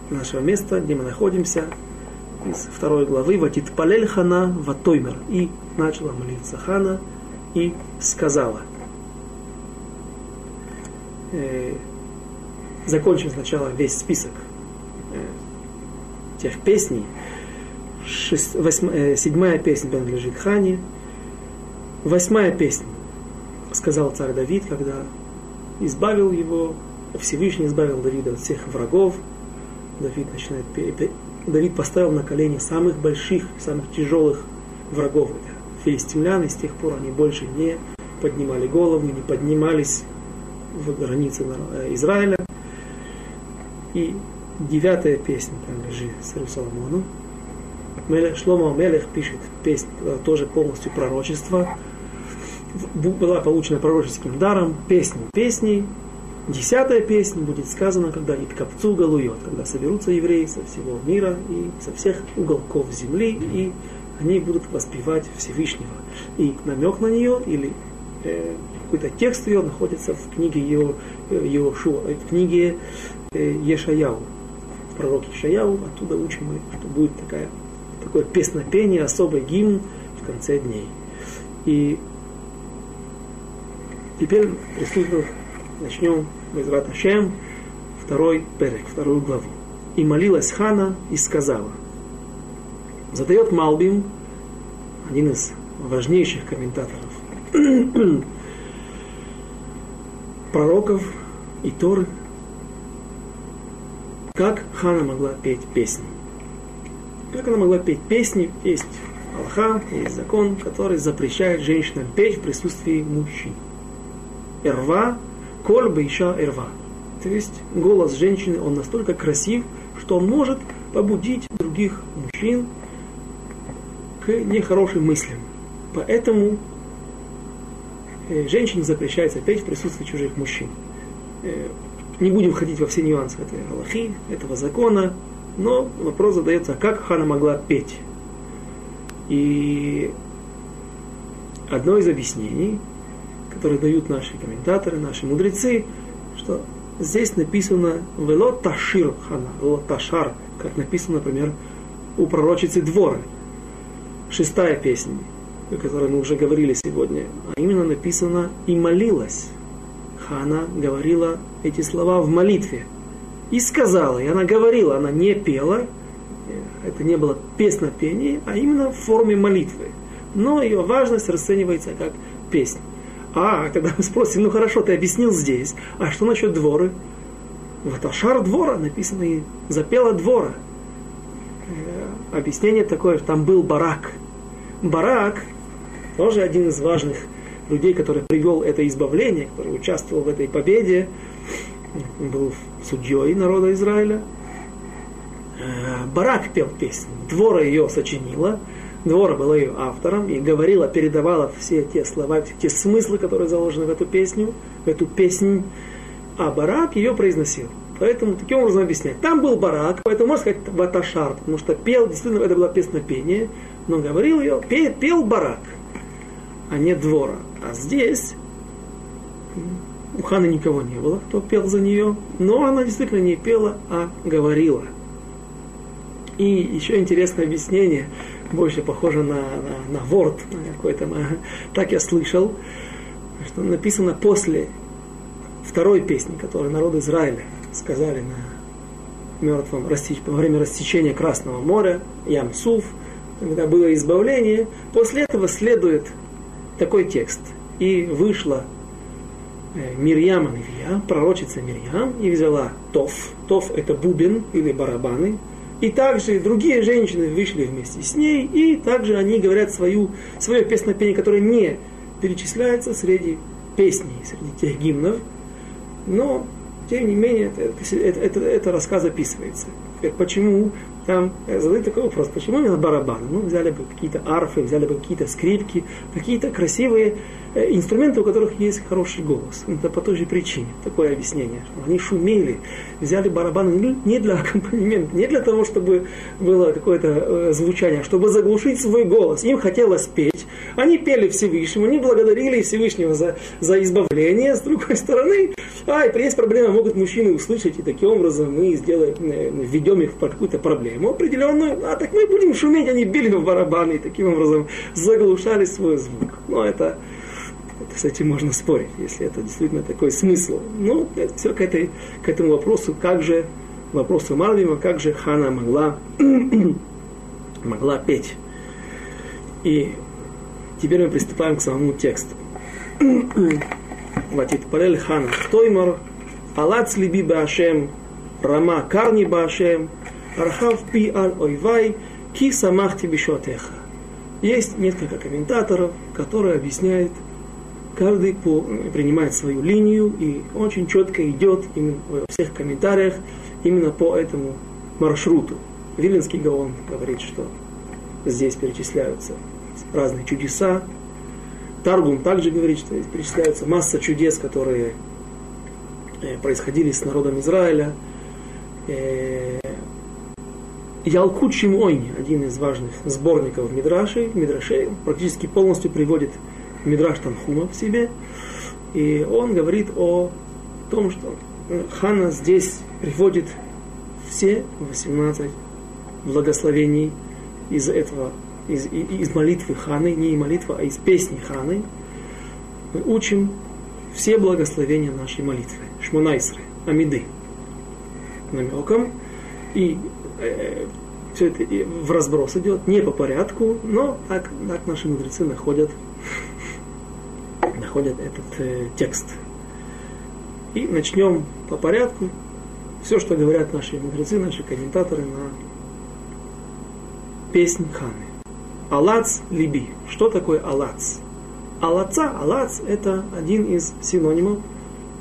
нашего места, где мы находимся, из второй главы, Ватит Палель Хана Ватоймер. И начала молиться Хана и сказала. Э, закончим сначала весь список э, тех песней. Шесть, восьм, э, седьмая песня принадлежит Хане. Восьмая песня, сказал царь Давид, когда избавил его, Всевышний избавил Давида от всех врагов. Давид начинает Давид поставил на колени самых больших, самых тяжелых врагов. Это филистимлян, с тех пор они больше не поднимали голову, не поднимались в границы э, Израиля. И девятая песня принадлежит царю Соломону. Шлома Мелех пишет песню, тоже полностью пророчество. Была получена пророческим даром, песни песни. Десятая песня будет сказана, когда Иткапцу галует, когда соберутся евреи со всего мира и со всех уголков земли, и они будут воспевать Всевышнего. И намек на нее или э, какой-то текст ее находится в книге его, его Шуа, в книге э, Ешаяу, в пророке Ешаяу, оттуда учим мы, что будет такая, такое песнопение, особый гимн в конце дней. И теперь приступим, начнем Безрат Ашем, второй перек, вторую главу. И молилась Хана и сказала, задает Малбим, один из важнейших комментаторов пророков и Торы, как Хана могла петь песни. Как она могла петь песни? Есть Аллаха, есть закон, который запрещает женщинам петь в присутствии мужчин. Ирва, коль бейша ирва. То есть голос женщины, он настолько красив, что он может побудить других мужчин к нехорошим мыслям. Поэтому Э, женщине запрещается петь в присутствии чужих мужчин. Не будем входить во все нюансы этой Аллахи, этого закона, но вопрос задается, как Хана могла петь. И одно из объяснений, которые дают наши комментаторы, наши мудрецы, что здесь написано «Вело ташир хана», «Вело ташар», как написано, например, у пророчицы Дворы. Шестая песня о которой мы уже говорили сегодня, а именно написано «и молилась». Хана говорила эти слова в молитве. И сказала, и она говорила, она не пела, это не было песнопение, а именно в форме молитвы. Но ее важность расценивается как песня. А, тогда мы спросим, ну хорошо, ты объяснил здесь, а что насчет дворы? Вот Ашар двора написано и запела двора. Э, объяснение такое, там был барак. Барак тоже один из важных людей, который привел это избавление, который участвовал в этой победе, он был судьей народа Израиля. Э, Барак пел песню, Двора ее сочинила, Двора была ее автором и говорила, передавала все те слова, все те смыслы, которые заложены в эту песню, в эту песнь, а Барак ее произносил. Поэтому таким образом объяснять. Там был барак, поэтому можно сказать ваташар, потому что пел, действительно, это было песнопение, но говорил ее, пел, пел барак а не двора. А здесь у Ханы никого не было, кто пел за нее, но она действительно не пела, а говорила. И еще интересное объяснение, больше похоже на, на, на ворд, на какой-то, так я слышал, что написано после второй песни, которую народ Израиля сказали на мертвом, во время растечения Красного моря, Ямсуф, когда было избавление, после этого следует такой текст. И вышла э, Мирьяма Невия, пророчица Мирьям, и взяла тоф. Тоф это бубен или барабаны. И также другие женщины вышли вместе с ней, и также они говорят свою, свое песнопение, которое не перечисляется среди песней, среди тех гимнов. Но, тем не менее, это, это, это, это рассказ описывается. Почему там задают такой вопрос, почему именно барабаны? Ну, взяли бы какие-то арфы, взяли бы какие-то скрипки, какие-то красивые э, инструменты, у которых есть хороший голос. Это по той же причине, такое объяснение. Они шумели, взяли барабаны не для аккомпанемента, не для того, чтобы было какое-то э, звучание, а чтобы заглушить свой голос. Им хотелось петь, они пели Всевышнему, они благодарили Всевышнего за, за избавление. С другой стороны, а, и есть проблема, могут мужчины услышать, и таким образом мы сделаем, введем их в какую-то проблему определенную, а так мы будем шуметь, они били в барабаны и таким образом заглушали свой звук. Но это, это с этим можно спорить, если это действительно такой смысл. Ну, это все к, этой, к этому вопросу, как же, вопросу Марвима, как же Хана могла, могла петь. И Теперь мы приступаем к самому тексту. Ватит парель хана тоймор, алац либи башем, рама карни башем, архав пи Ал ойвай, ки самахти бишотеха. Есть несколько комментаторов, которые объясняют, каждый по, ну, принимает свою линию и очень четко идет именно во всех комментариях именно по этому маршруту. Вилинский Гаон говорит, что здесь перечисляются разные чудеса, Таргум также говорит, что перечисляется масса чудес, которые э, происходили с народом Израиля. Э, Ялкут Шимойни, один из важных сборников Мидрашей, Мидрашей, практически полностью приводит Мидраш Танхума в себе. И он говорит о том, что Хана здесь приводит все 18 благословений из этого из, из молитвы Ханы, не из молитвы, а из песни Ханы, мы учим все благословения нашей молитвы. Шмонайсры, Амиды. Намеком. И э, все это в разброс идет, не по порядку, но так, так наши мудрецы находят, находят этот э, текст. И начнем по порядку. Все, что говорят наши мудрецы, наши комментаторы на песнь Ханы. Алац либи. Что такое алац? Алаца, алац это один из синонимов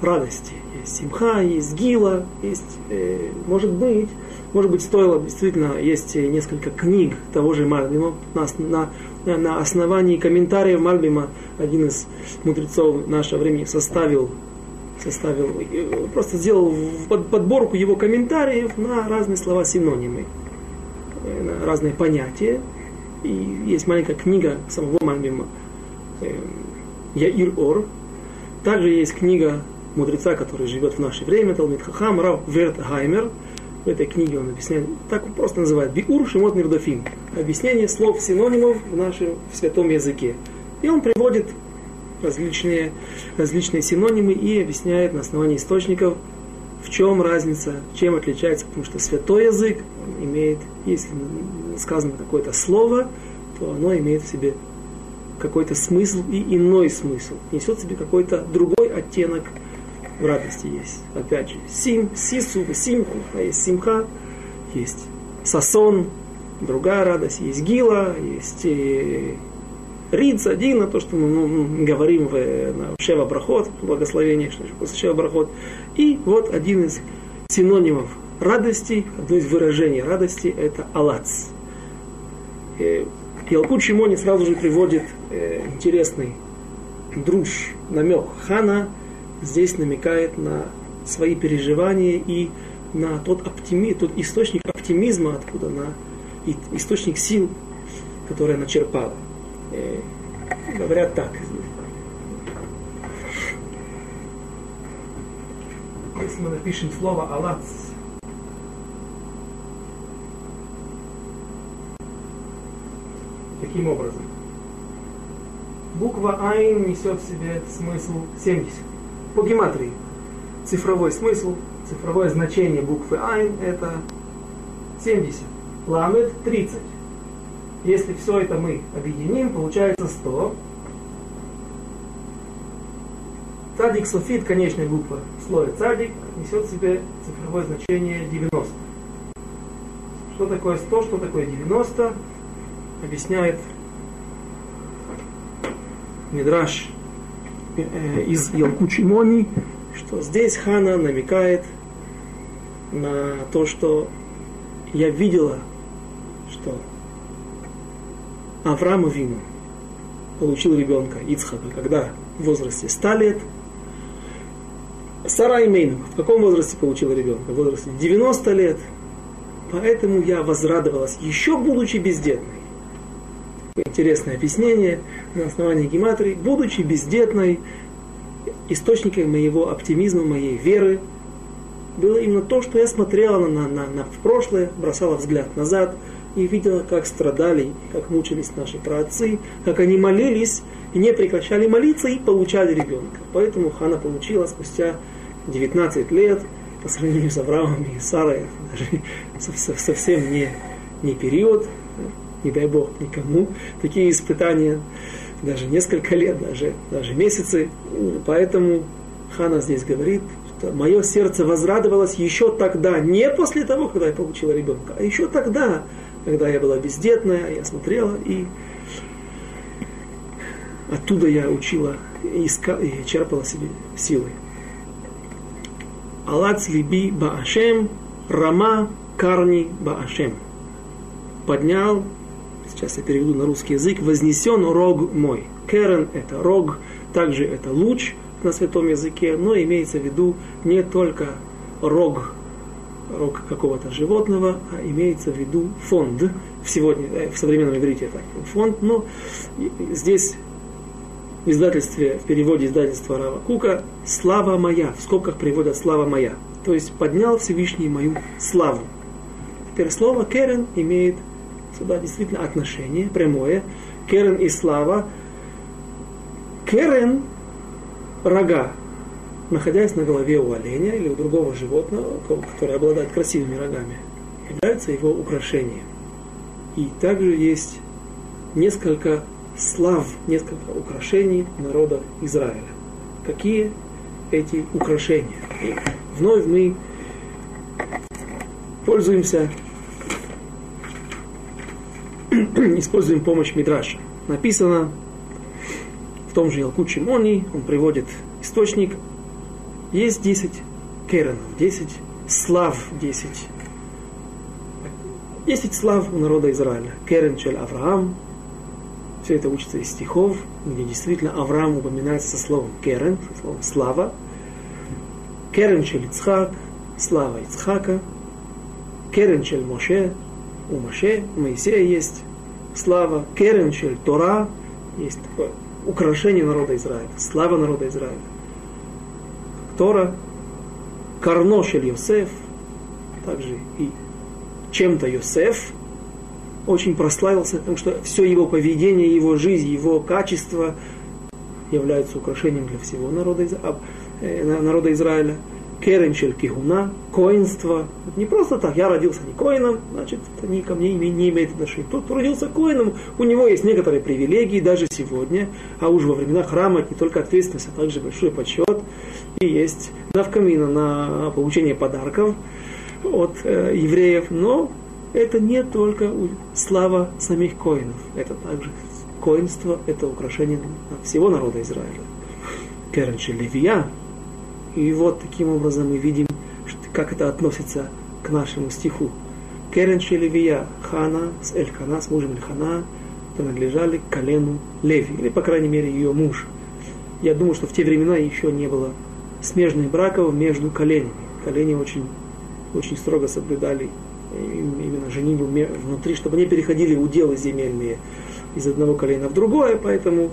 радости. Есть симха, есть гила, есть, э, может быть, может быть, стоило действительно, есть несколько книг того же Мальбима, на, на, на основании комментариев Мальбима один из мудрецов нашего времени составил составил, э, просто сделал подборку его комментариев на разные слова синонимы, э, на разные понятия. И есть маленькая книга самого Мальбима э, Яир Ор. Также есть книга мудреца, который живет в наше время, Талмит Хахам, Рав Верт Хаймер. В этой книге он объясняет, так он просто называет, Биур Шимот Мирдофим. Объяснение слов синонимов в нашем в святом языке. И он приводит различные, различные синонимы и объясняет на основании источников, в чем разница, чем отличается, потому что святой язык имеет, если сказано какое-то слово, то оно имеет в себе какой-то смысл и иной смысл. Несет в себе какой-то другой оттенок в радости есть. Опять же, сим, сису, симху, а есть симха, есть сасон, другая радость, есть гила, есть э, риц, один, то, что мы ну, говорим в, в Шева Брахот, благословение, Шева Брахот. И вот один из синонимов радости, одно из выражений радости, это алац. Э, Ялкут Шимони сразу же приводит э, интересный друж, намек. Хана здесь намекает на свои переживания и на тот, оптими, тот источник оптимизма, откуда на источник сил, который она черпала. Э, говорят так. Если мы напишем слово «алац», Таким образом, буква Айн несет в себе смысл 70. По гематрии. Цифровой смысл, цифровое значение буквы Айн это 70. Ламет 30. Если все это мы объединим, получается 100. Цадик софит, конечная буква слоя цадик, несет в себе цифровое значение 90. Что такое 100, что такое 90? Объясняет Мидраш э, из Ялкучи Мони, что здесь Хана намекает на то, что я видела что Авраам Вину получил ребенка Ицхака, когда в возрасте 100 лет. Сара Имейну в каком возрасте получила ребенка? В возрасте 90 лет. Поэтому я возрадовалась, еще будучи бездетной. Интересное объяснение на основании гематрии. Будучи бездетной, источником моего оптимизма, моей веры было именно то, что я смотрела на, на, на в прошлое, бросала взгляд назад и видела, как страдали, как мучились наши праотцы, как они молились и не прекращали молиться и получали ребенка. Поэтому Хана получила спустя 19 лет по сравнению с Авраамом и Сарой даже совсем не, не период, не дай Бог никому, такие испытания, даже несколько лет, даже, даже месяцы. Поэтому Хана здесь говорит, что мое сердце возрадовалось еще тогда, не после того, когда я получила ребенка, а еще тогда, когда я была бездетная, я смотрела и оттуда я учила и, искала, и черпала себе силы. Алац либи баашем, рама карни баашем. Поднял, сейчас я переведу на русский язык, вознесен рог мой. Керен – это рог, также это луч на святом языке, но имеется в виду не только рог, рог какого-то животного, а имеется в виду фонд. В, сегодня, э, в современном иврите это фонд, но здесь в издательстве, в переводе издательства Рава Кука «Слава моя», в скобках приводят «Слава моя». То есть поднял Всевышний мою славу. Теперь слово «керен» имеет сюда действительно отношение прямое. Керен и слава. Керен – рога, находясь на голове у оленя или у другого животного, которое обладает красивыми рогами, является его украшением. И также есть несколько слав, несколько украшений народа Израиля. Какие эти украшения? И вновь мы пользуемся, используем помощь Мидраша. Написано в том же Ялкут Шимони, он приводит источник, есть 10 керенов, 10 слав, 10 10 слав у народа Израиля. Керен Чель Авраам, все это учится из стихов, где действительно Авраам упоминается со словом керен, со словом слава. Керен шель Ицхак, слава Ицхака. Керен шель Моше, у Моше, у Моисея есть слава. Керен шель Тора, есть такое украшение народа Израиля, слава народа Израиля. Тора, Карно шель Йосеф, также и чем-то Йосеф, очень прославился, потому что все его поведение, его жизнь, его качество являются украшением для всего народа, э, народа Израиля. Керенчель кихуна, коинство. Не просто так, я родился не коином, значит, это ни ко мне не имеет отношения. Тот, родился коином, у него есть некоторые привилегии даже сегодня, а уж во времена храма не только ответственность, а также большой подсчет. И есть навкамина на получение подарков от э, евреев, но это не только слава самих коинов, это также коинство, это украшение всего народа Израиля. Керенши Левия. И вот таким образом мы видим, как это относится к нашему стиху. Керенши Левия, Хана с Элькана, с мужем Эльхана, принадлежали к колену Леви, или, по крайней мере, ее муж. Я думаю, что в те времена еще не было смежных браков между коленями. Колени очень, очень строго соблюдали именно женитьбу внутри, чтобы не переходили уделы земельные из одного колена в другое, поэтому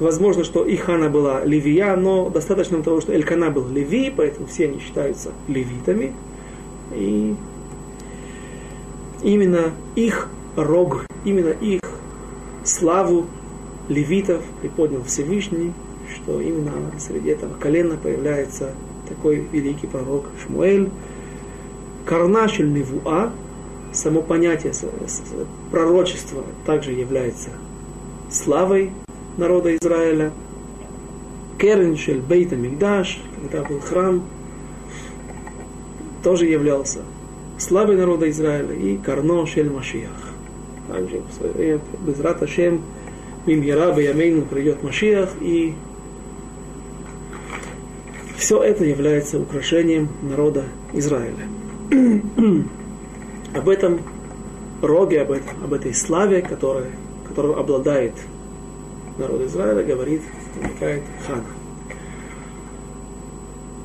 возможно, что и Хана была левия, но достаточно того, что Элькана был леви, поэтому все они считаются левитами. И именно их рог, именно их славу левитов приподнял Всевышний, что именно среди этого колена появляется такой великий пророк Шмуэль, Карнашель Невуа, само понятие пророчества также является славой народа Израиля. Кереншель Бейта Мигдаш, когда был храм, тоже являлся славой народа Израиля и Карно Шель Машиях. Также в свое время Безрат Ашем Мимьера Ямейну придет Машиях и все это является украшением народа Израиля. Об этом роге, об, этом, об этой славе, которой, которую обладает народ Израиля, говорит, намекает Хана.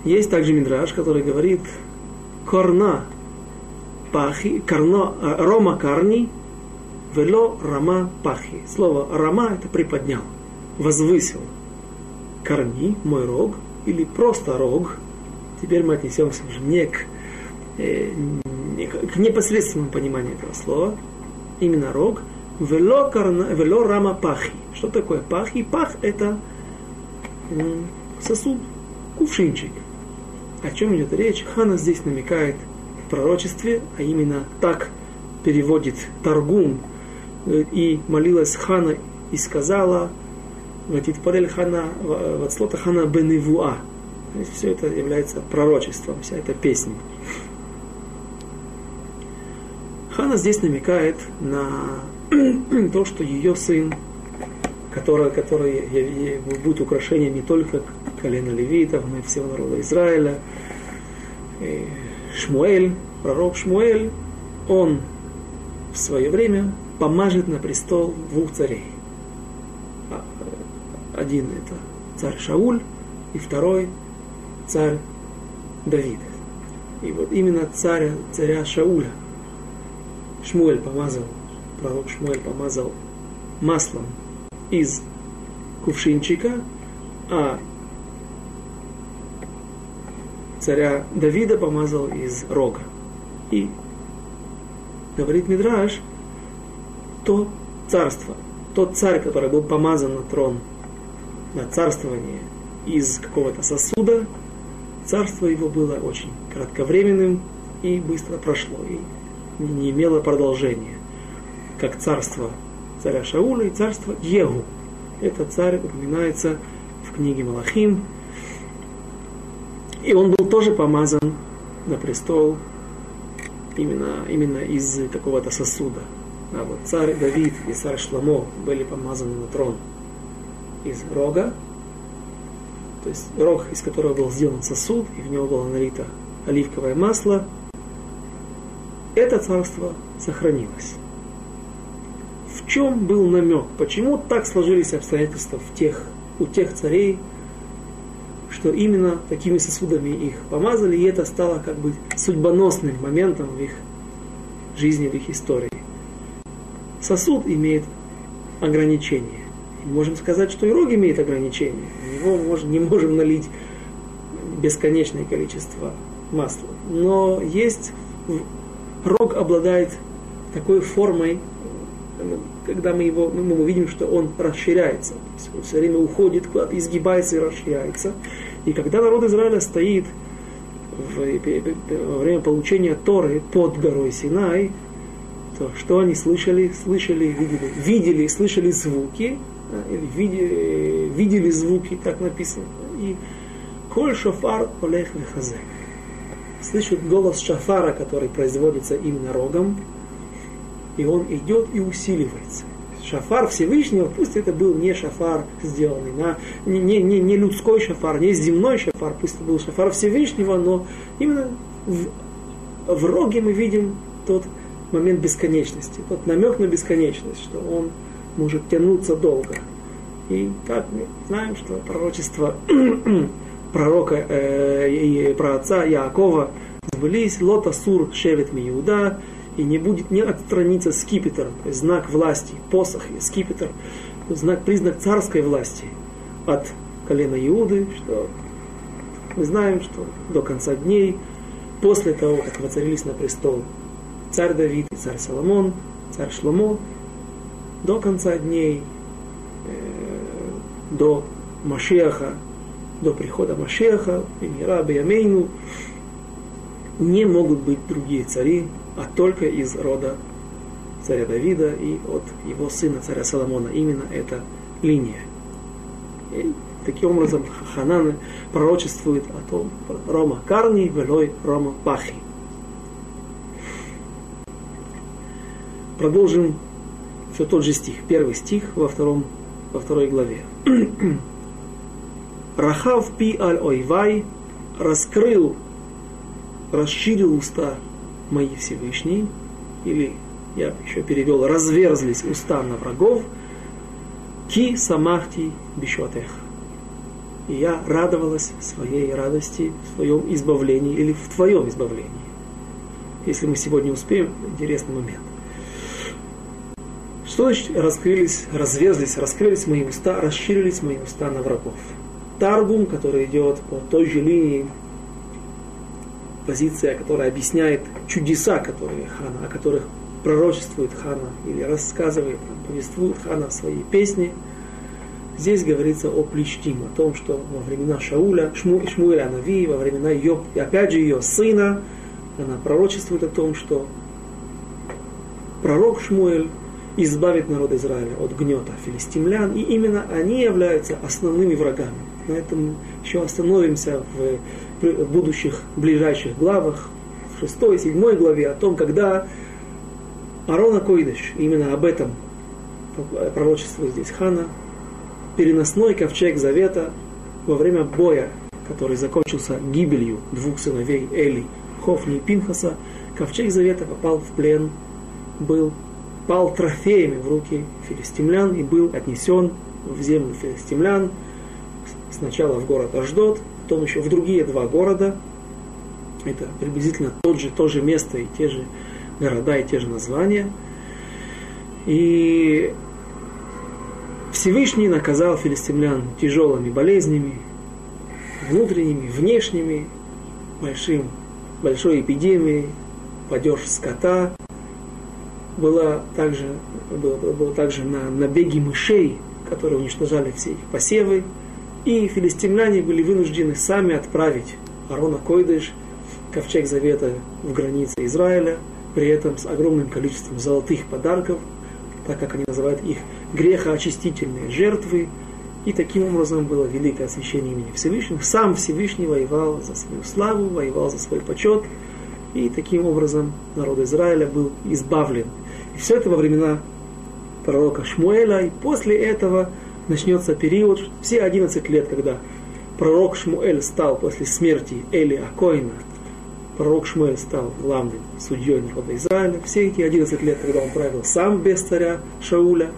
Есть также Мидраш, который говорит, корна пахи, корно, э, рома карни, вело рама пахи. Слово рама это приподнял, возвысил. Корни, мой рог, или просто рог. Теперь мы отнесемся уже не к, э, не к непосредственному пониманию этого слова. Именно рог. Вело, карна, вело рама пахи. Что такое пахи? Пах это сосуд, кувшинчик. О чем идет речь? Хана здесь намекает в пророчестве, а именно так переводит Таргум. И молилась Хана и сказала, Ватитпарель Хана, Вацлота Хана Беневуа. То есть все это является пророчеством, вся эта песня. Хана здесь намекает на то, что ее сын, который, который будет украшением не только колена левитов, но и всего народа Израиля, Шмуэль, пророк Шмуэль, он в свое время помажет на престол двух царей. А, один это царь Шауль, и второй царь Давид. И вот именно царя, царя Шауля Шмуэль помазал, пророк Шмуэль помазал маслом из кувшинчика, а царя Давида помазал из рога. И говорит Мидраш, то царство, тот царь, который был помазан на трон, на царствование из какого-то сосуда, царство его было очень кратковременным и быстро прошло, и не имело продолжения, как царство царя Шауля и царство Егу. Этот царь упоминается в книге Малахим, и он был тоже помазан на престол именно, именно из какого-то сосуда. А вот царь Давид и царь Шламо были помазаны на трон из рога, то есть рог, из которого был сделан сосуд, и в него было налито оливковое масло, это царство сохранилось. В чем был намек? Почему так сложились обстоятельства в тех, у тех царей, что именно такими сосудами их помазали, и это стало как бы судьбоносным моментом в их жизни, в их истории. Сосуд имеет ограничения. можем сказать, что и рог имеет ограничения. В него можем, не можем налить бесконечное количество масла. Но есть рог обладает такой формой, когда мы его, мы видим, что он расширяется. То есть он все время уходит куда-то, изгибается и расширяется. И когда народ Израиля стоит в, во время получения Торы под горой Синай, то что они слышали? Слышали, видели, видели, слышали звуки, или видели, видели звуки, так написано. И коль шофар олех вехазек. Слышат голос шафара, который производится именно рогом, и он идет и усиливается. Шафар Всевышнего, пусть это был не шафар сделанный, на, не, не, не, не людской шафар, не земной шафар, пусть это был шафар Всевышнего, но именно в, в роге мы видим тот момент бесконечности, тот намек на бесконечность, что он может тянуться долго. И так мы знаем, что пророчество пророка э, и про отца Яакова сбылись, лота сур шевет миуда, и не будет не отстраниться скипетр, то есть знак власти, посох и скипетр, знак, признак царской власти от колена Иуды, что мы знаем, что до конца дней, после того, как воцарились на престол царь Давид и царь Соломон, царь Шломо, до конца дней, э, до Машеха, до прихода Машеха, Мира Беямейну, не могут быть другие цари, а только из рода царя Давида и от его сына царя Соломона. Именно эта линия. И таким образом Ханан пророчествует о том Рома Карни, Велой Рома Пахи. Продолжим все тот же стих. Первый стих во, втором, во второй главе. Рахав пи аль ойвай раскрыл, расширил уста мои Всевышний, или я еще перевел, разверзлись уста на врагов, ки самахти бишотех. И я радовалась своей радости в своем избавлении или в твоем избавлении. Если мы сегодня успеем, интересный момент. Что значит раскрылись, разверзлись, раскрылись мои уста, расширились мои уста на врагов? Таргум, который идет по той же линии, позиция, которая объясняет чудеса, которые Хана, о которых пророчествует Хана или рассказывает, повествует Хана в своей песне. Здесь говорится о Плештим, о том, что во времена Шауля, Шму, Шмуэля Нави, во времена ее, и опять же ее сына, она пророчествует о том, что пророк Шмуэль избавит народ Израиля от гнета филистимлян, и именно они являются основными врагами. На этом еще остановимся в будущих ближайших главах, в шестой, седьмой главе, о том, когда Арона Койдыш, именно об этом пророчествует здесь Хана, переносной ковчег Завета во время боя, который закончился гибелью двух сыновей Эли, Хофни и Пинхаса, ковчег Завета попал в плен, был пал трофеями в руки филистимлян и был отнесен в землю филистимлян, сначала в город Аждот, потом еще в другие два города. Это приблизительно тот же, то же место и те же города и те же названия. И Всевышний наказал филистимлян тяжелыми болезнями, внутренними, внешними, большим, большой эпидемией, падеж скота, была также, было, было также на набеги мышей, которые уничтожали все их посевы, и филистимляне были вынуждены сами отправить Арона Койдыш, ковчег завета в границе Израиля, при этом с огромным количеством золотых подарков, так как они называют их грехоочистительные жертвы, и таким образом было великое освящение имени Всевышнего. Сам Всевышний воевал за свою славу, воевал за свой почет, и таким образом народ Израиля был избавлен. И все это во времена пророка Шмуэля, и после этого начнется период, все 11 лет, когда пророк Шмуэль стал после смерти Эли Акоина, пророк Шмуэль стал главным судьей народа Израиля, все эти 11 лет, когда он правил сам без царя Шауля,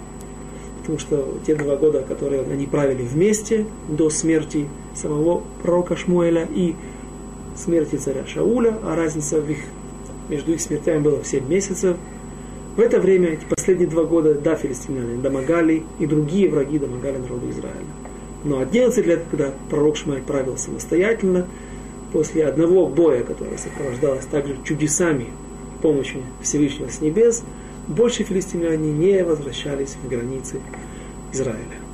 потому что те два года, которые они правили вместе до смерти самого пророка Шмуэля и смерти царя Шауля, а разница в их, между их смертями была в 7 месяцев, в это время, эти последние два года, да, филистимляне домогали, и другие враги домогали народу Израиля. Но 11 лет, когда пророк Шмай правил самостоятельно, после одного боя, который сопровождалось также чудесами, помощью Всевышнего с небес, больше филистимляне не возвращались в границы Израиля.